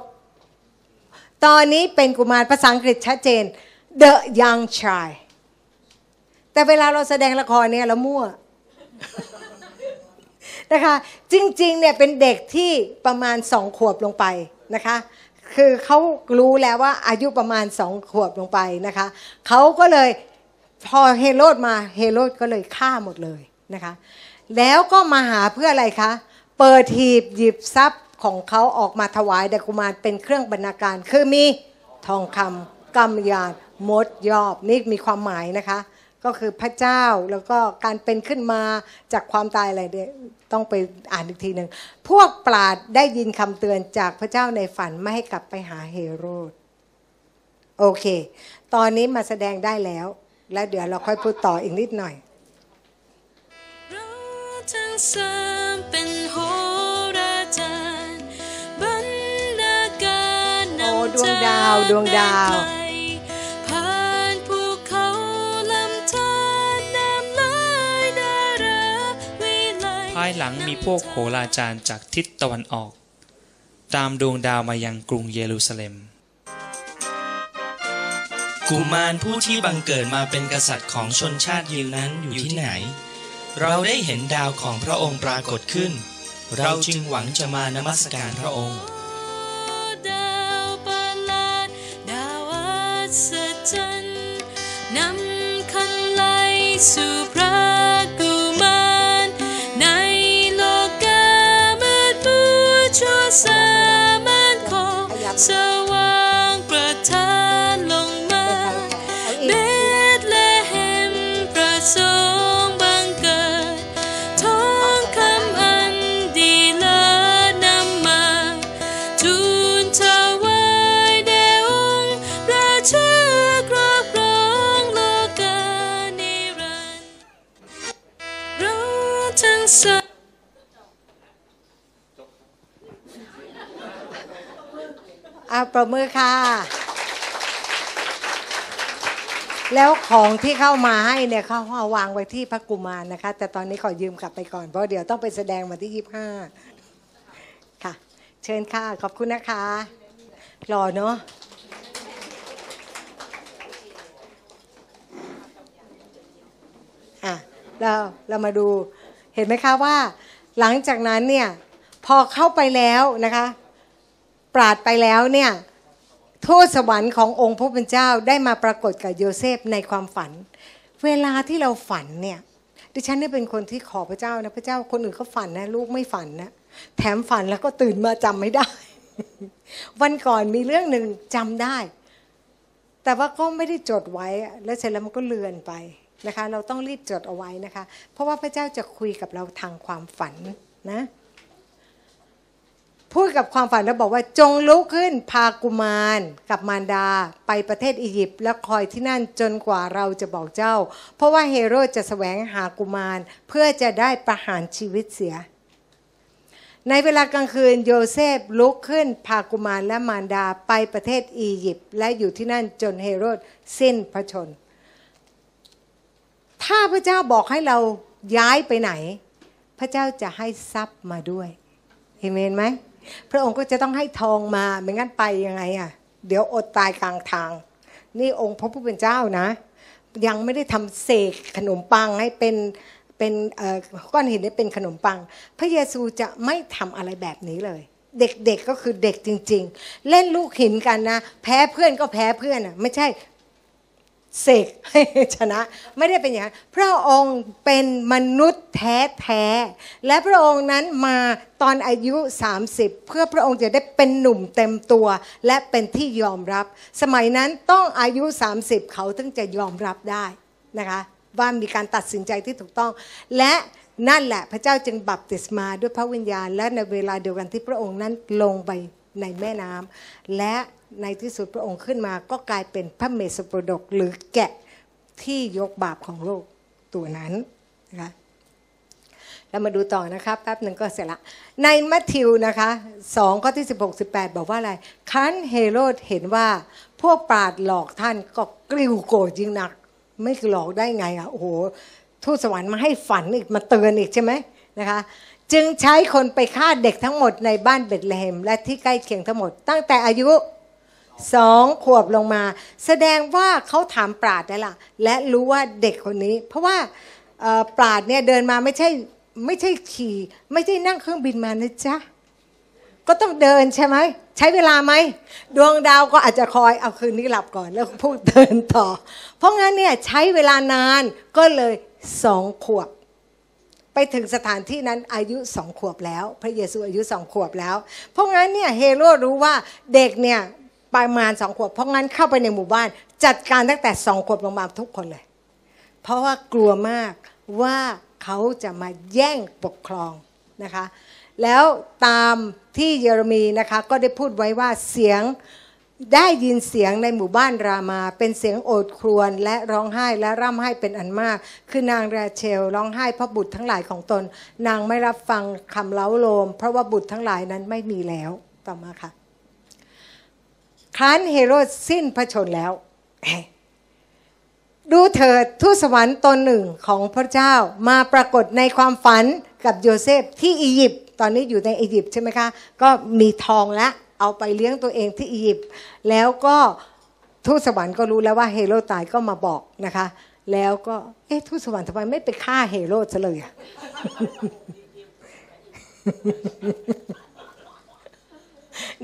ตอนนี้เป็นกุมารภาษาอังกฤษชัดเจน the young child แต่เวลาเราแสดงละครเนี่ยเรามั่วนะคะ จริงๆเนี่ยเป็นเด็กที่ประมาณสองขวบลงไปนะคะ คือเขารู้แล้วว่าอายุประมาณสองขวบลงไปนะคะเขาก็เลยพอเฮโรดมาเฮโรดก็เลยฆ่าหมดเลยนะคะ แล้วก็มาหาเพื่ออะไรคะ เปิดหีบหยิบทรัพย์ของเขาออกมาถวายแด่กุมารเป็นเครื่องบรรณาการ คือมีทองคำกำยานมดยอบนี่มีความหมายนะคะ ก็คือพระเจ้าแล้วก็การเป็นขึ้นมาจากความตายอะไรเนี่ยต้องไปอ่านอีกทีหนึ่งพวกปราดได้ยินคำเตือนจากพระเจ้าในฝันไม่ให้กลับไปหาเฮโรดโอเค ตอนนี้มาแสดงได้แล้ว แล้วเดี๋ยวเราค่อยพูดต่ออีกนิดหน่อย
เราทั้งสามเป็นโหราจารย์บรรณาการนำ
โอ้ดวงดาวดวงดาวา
ยหลังมีพวกโหราจารย์จากทิศตะวันออก ตามดวงดาวมายังกรุงเยรูซาเล็ม
กุมารผู้ที่บังเกิดมาเป็นกษัตริย์ของชนชาติยิวนั้นอยู่ที่ไหน เราได้เห็นดาวของพระองค์ปรากฏขึ้น เราจึงหวังจะมานมัสการพระองค์
ดาวป อาประมือค่ะ
แล้วของที่เข้ามาให้เนี่ยเขาวางไว้ที่พระกุมารนะคะ แต่ตอนนี้ขอยืมกลับไปก่อนเพราะเดี๋ยวต้องไปแสดงมาที่ยี่ห้าค่ะ เชิญค่ะ ขอบคุณนะคะรอเนาะอะเราเรามาดูเห็นไหมคะว่า หลังจากนั้นเนี่ยพอเข้าไปแล้วนะคะ ปราดไปแล้วเนี่ยโทูตสวรรค์ขององค์พระผู้เป็นเจ้าได้มาปรากฏกับโยเซฟในความฝัน เวลาที่เราฝันเนี่ยดิฉันเนี่ยเป็นคนที่ขอพระเจ้านะพระเจ้าคนอื่นเขาฝันนะลูกไม่ฝันนะแถมฝันแล้วก็ตื่นมาจำไม่ได้ วันก่อนมีเรื่องหนึ่งจำได้ แต่ว่าก็ไม่ได้จดไว้ แล้วเสร็จแล้วมันก็เลือนไปนะคะ เราต้องรีบจดเอาไว้นะคะ เพราะว่าพระเจ้าจะคุยกับเราทางความฝันนะ พูดกับความฝันแล้วบอกว่าจงลุกขึ้นพากุมารกับมารดาไปประเทศอียิปต์แล้วคอยที่นั่นจนกว่าเราจะบอกเจ้า เพราะว่าเฮโรดจะแสวงหากุมารเพื่อจะได้ประหารชีวิตเสีย ในเวลากลางคืนโยเซฟลุกขึ้นพากุมารและมารดาไปประเทศอียิปต์และอยู่ที่นั่นจนเฮโรดสิ้นพระชน ถ้าพระเจ้าบอกให้เราย้ายไปไหน พระเจ้าจะให้ทรัพย์มาด้วยเห็นไหม พระองค์ก็จะต้องให้ทองมาไม่งั้นไปยังไงอะเดี๋ยวอดตายกลางทาง นี่องค์พระผู้เป็นเจ้านะ ยังไม่ได้ทำเสกขนมปังให้เป็นเป็นก้อนหินให้เป็นขนมปัง พระเยซูจะไม่ทำอะไรแบบนี้เลย เด็กๆก็คือเด็กจริง ๆ เล่นลูกหินกันนะ แพ้เพื่อนก็แพ้เพื่อนอะไม่ใช่ เสกให้ชนะไม่ได้เป็นอย่างนั้นพระองค์เป็นมนุษย์แท้ๆและพระองค์นั้นมาตอนอายุ 30 เพื่อพระองค์จะได้เป็นหนุ่มเต็มตัว และเป็นที่ยอมรับ สมัยนั้นต้องอายุ 30 เขาถึงจะยอมรับได้นะคะว่ามีการตัดสินใจที่ถูกต้อง และนั่นแหละพระเจ้าจึงบัพติศมาด้วยพระวิญญาณ และในเวลาเดียวกันที่พระองค์นั้นลงไปในแม่น้ำและ ในที่สุดพระองค์ขึ้นมาก็กลายเป็นพระเมสสโปรดกหรือแกะที่ยกบาปของโลกตัวนั้นนะคะเรามาดูต่อนะคะแป๊บหนึ่งก็เสร็จละ ในมัทธิวนะคะสองข้อที่ 16 18 บอกว่าอะไร คันเฮโรดเห็นว่าพวกปราดหลอกท่านก็กริ้วโกรธยิ่งหนัก ไม่หลอกได้ไงอะโอ้โหทูตสวรรค์มาให้ฝันอีกมาเตือนอีกใช่ไหมนะคะจึงใช้คนไปฆ่าเด็กทั้งหมดในบ้านเบธเลเฮมและที่ใกล้เคียงทั้งหมด ตั้งแต่อายุ สองขวบลงมา แสดงว่าเขาถามปราดได้ละและรู้ว่าเด็กคนนี้ เพราะว่าปราดเนี่ยเดินมาไม่ใช่ไม่ใช่ขี่ไม่ใช่นั่งเครื่องบินมานะจ๊ะก็ต้องเดินใช่ไหมใช้เวลาไหมดวงดาวก็อาจจะคอยเอาคืนนี้หลับก่อนแล้วพูดเดินต่อ เพราะงั้นเนี่ยใช้เวลานานก็เลยสองขวบ ไปถึงสถานที่นั้นอายุสองขวบแล้ว พระเยซูอายุสองขวบแล้ว เพราะงั้นเนี่ยเฮโรรู้ว่าเด็กเนี่ย ประมาณสองขวบ เพราะงั้นเข้าไปในหมู่บ้าน จัดการตั้งแต่สองขวบลงมาทุกคนเลย เพราะว่ากลัวมากว่าเขาจะมาแย่งปกครองนะคะ แล้วตามที่เยเรมีนะคะก็ได้พูดไว้ว่าเสียงได้ยินเสียงในหมู่บ้านรามา เป็นเสียงโอดครวญและร้องไห้และร่ำไห้เป็นอันมาก คือนางราเชลร้องไห้เพราะบุตรทั้งหลายของตน นางไม่รับฟังคำเล้าโลม เพราะว่าบุตรทั้งหลายนั้นไม่มีแล้วต่อมาค่ะ ครั้นเฮโรดสิ้นพระชนแล้ว ดูเถิดทูตสวรรค์ตนหนึ่งของพระเจ้ามาปรากฏในความฝันกับโยเซฟที่อียิปต์ตอนนี้อยู่ในอียิปต์ใช่ไหมคะ ก็มีทองแล้วเอาไปเลี้ยงตัวเองที่อียิปต์แล้วก็ทูตสวรรค์ก็รู้แล้วว่าเฮโรดตายก็มาบอกนะคะ แล้วก็เอ๊ะทูตสวรรค์ทำไมไม่ไปฆ่าเฮโรดซะเลยอะ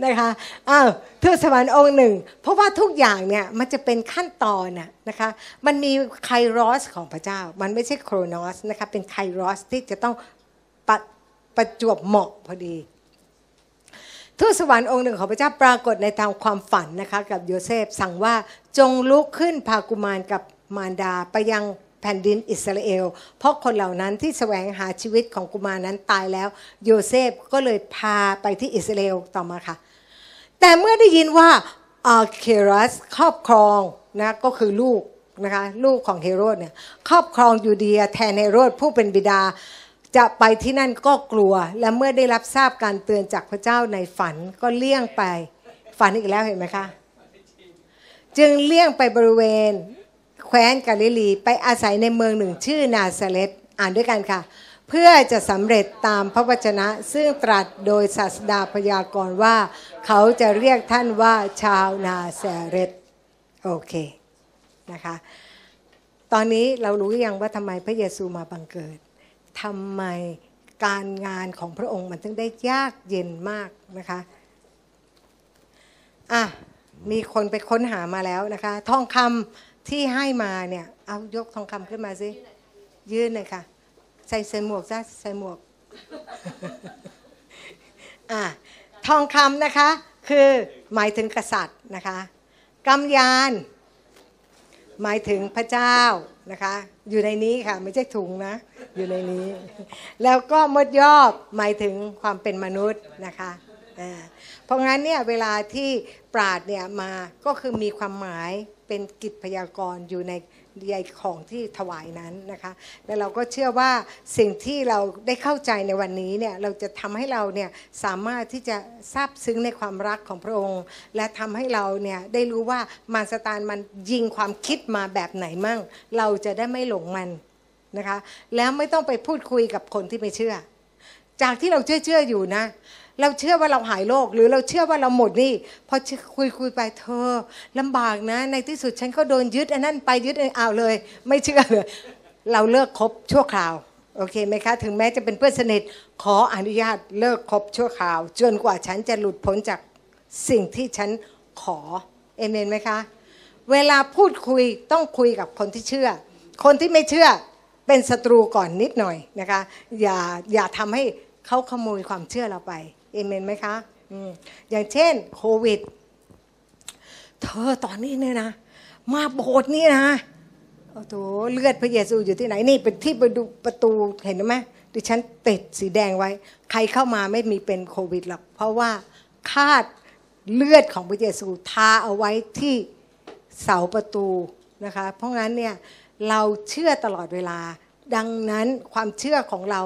นะคะอ้าวทูตสวรรค์องค์หนึ่ง เพราะว่าทุกอย่างเนี่ยมันจะเป็นขั้นตอนน่ะนะคะมันมี kairos ของพระเจ้า มันไม่ใช่ chronos นะคะเป็น kairos ที่จะต้องปะประจวบเหมาะพอดีทูตสวรรค์องค์หนึ่งของพระเจ้าปรากฏในทางความฝันนะคะกับโยเซฟสั่งว่าจงลุกขึ้นพากุมารกับมารดาไปยังแผ่นดินอิสราเอล เพราะคนเหล่านั้นที่แสวงหาชีวิตของกุมารนั้นตายแล้ว โยเซฟก็เลยพาไปที่อิสราเอลต่อมาค่ะ แต่เมื่อได้ยินว่าอาเครัสครอบครองนะก็คือลูกนะคะลูกของเฮโรดเนี่ยครอบครองยูเดียแทนเฮโรดผู้เป็นบิดาจะไปที่นั่นก็กลัว และเมื่อได้รับทราบการเตือนจากพระเจ้าในฝันก็เลี่ยงไปฝันอีกแล้วเห็นไหมคะ จึงเลี่ยงไปบริเวณแคว้นกาลิลี ไปอาศัยในเมืองหนึ่งชื่อนาซาเรตอ่านด้วยกันค่ะ เพื่อจะสำเร็จตามพระวจนะ ซึ่งตรัสโดยศาสดาพยากรณ์ว่า เขาจะเรียกท่านว่าชาวนาซาเรตโอเคนะคะตอนนี้เรารู้ยังว่าทำไมพระเยซูมาบังเกิดทำไมการงานของพระองค์มันถึงได้ยากเย็นมากนะคะอะมีคนไปค้นหามาแล้วนะคะ ทองคำที่ให้มาเนี่ย เอายกทองคำขึ้นมาสิ ยื่นเลยค่ะ ใส่ใส่หมวกซะใส่หมวกอะทองคำนะคะ คือหมายถึงกษัตริย์นะคะกำยานหมายถึงพระเจ้านะคะ อยู่ในนี้ค่ะ ไม่ใช่ถุงนะ อยู่ในนี้ แล้วก็มดยอบหมายถึงความเป็นมนุษย์นะคะเพราะงั้นเนี่ยเวลาที่ปราดเนี่ยมาก็คือมีความหมายเป็นกิจพยากรณ์อยู่ใน ใยของที่ถวายนั้นนะคะแล้วเราก็เชื่อว่าสิ่งที่เราได้เข้าใจในวันนี้เนี่ยเราจะทำให้เราเนี่ยสามารถที่จะซาบซึ้งในความรักของพระองค์ และทำให้เราเนี่ยได้รู้ว่ามารสตานมันยิงความคิดมาแบบไหนมั่ง เราจะได้ไม่หลงมันนะคะแล้วไม่ต้องไปพูดคุยกับคนที่ไม่เชื่อ จากที่เราเชื่อเชื่ออยู่นะ เราเชื่อว่าเราหายโรคหรือเราเชื่อว่าเราหมดนี่พอคุยคุยไปเธอลำบากนะ ในที่สุดฉันก็โดนยึดอันนั้นไปยึดอันเอาเลย ไม่เชื่อเลยเราเลิกคบชั่วคราวโอเคไหมคะถึงแม้จะเป็นเพื่อนสนิทขออนุญาตเลิกคบชั่วคราว จนกว่าฉันจะหลุดพ้นจากสิ่งที่ฉันขอเอเมนไหมคะ เวลาพูดคุยต้องคุยกับคนที่เชื่อ คนที่ไม่เชื่อเป็นศัตรูก่อนนิดหน่อยนะคะ อย่าอย่าทำให้เขาขโมยความเชื่อเราไป เอเมนไหมคะอย่างเช่นโควิด เธอตอนนี้เนี่ยนะ มาโบสถ์นี่นะโอ้โหเลือดพระเยซูอยู่ที่ไหนนี่เป็นที่ไปดูประตูเห็นไหมดิฉันติดสีแดงไว้ ใครเข้ามาไม่มีเป็นโควิดหรอกเพราะว่าคาดเลือดของพระเยซูทาเอาไว้ที่เสาประตูนะคะ เพราะงั้นเนี่ยเราเชื่อตลอดเวลา ดังนั้นความเชื่อของเรา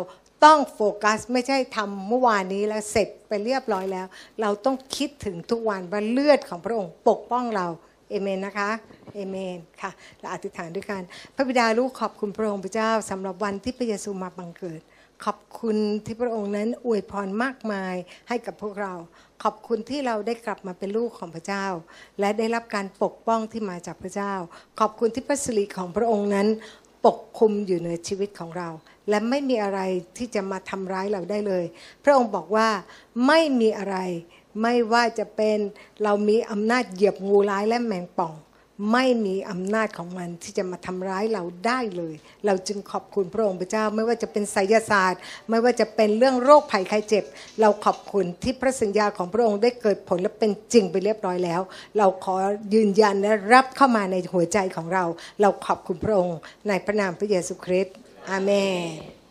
ต้องโฟกัสไม่ใช่ทำเมื่อวานนี้แล้วเสร็จไปเรียบร้อยแล้ว เราต้องคิดถึงทุกวันว่าเลือดของพระองค์ปกป้องเราเอเมนนะคะเอเมนค่ะและอธิษฐานด้วยกัน พระบิดาลูกขอบคุณพระองค์พระเจ้าสำหรับวันที่พระเยซูมาบังเกิด ขอบคุณที่พระองค์นั้นอวยพรมากมายให้กับพวกเรา ขอบคุณที่เราได้กลับมาเป็นลูกของพระเจ้า และได้รับการปกป้องที่มาจากพระเจ้า ขอบคุณที่พระสิริของพระองค์นั้นปกคุมอยู่ในชีวิตของเรา และไม่มีอะไรที่จะมาทำร้ายเราได้เลย พระองค์บอกว่าไม่มีอะไร ไม่ว่าจะเป็นเรามีอำนาจเหยียบงูร้ายและแมงป่อง ไม่มีอำนาจของมันที่จะมาทำร้ายเราได้เลย เราจึงขอบคุณพระองค์พระเจ้า ไม่ว่าจะเป็นไสยศาสตร์ ไม่ว่าจะเป็นเรื่องโรคภัยไข้เจ็บ เราขอบคุณที่พระสัญญาของพระองค์ได้เกิดผลและเป็นจริงไปเรียบร้อยแล้ว เราขอยืนยันและรับเข้ามาในหัวใจของเรา เราขอบคุณพระองค์ในพระนามพระเยซูคริสต์ อาเมน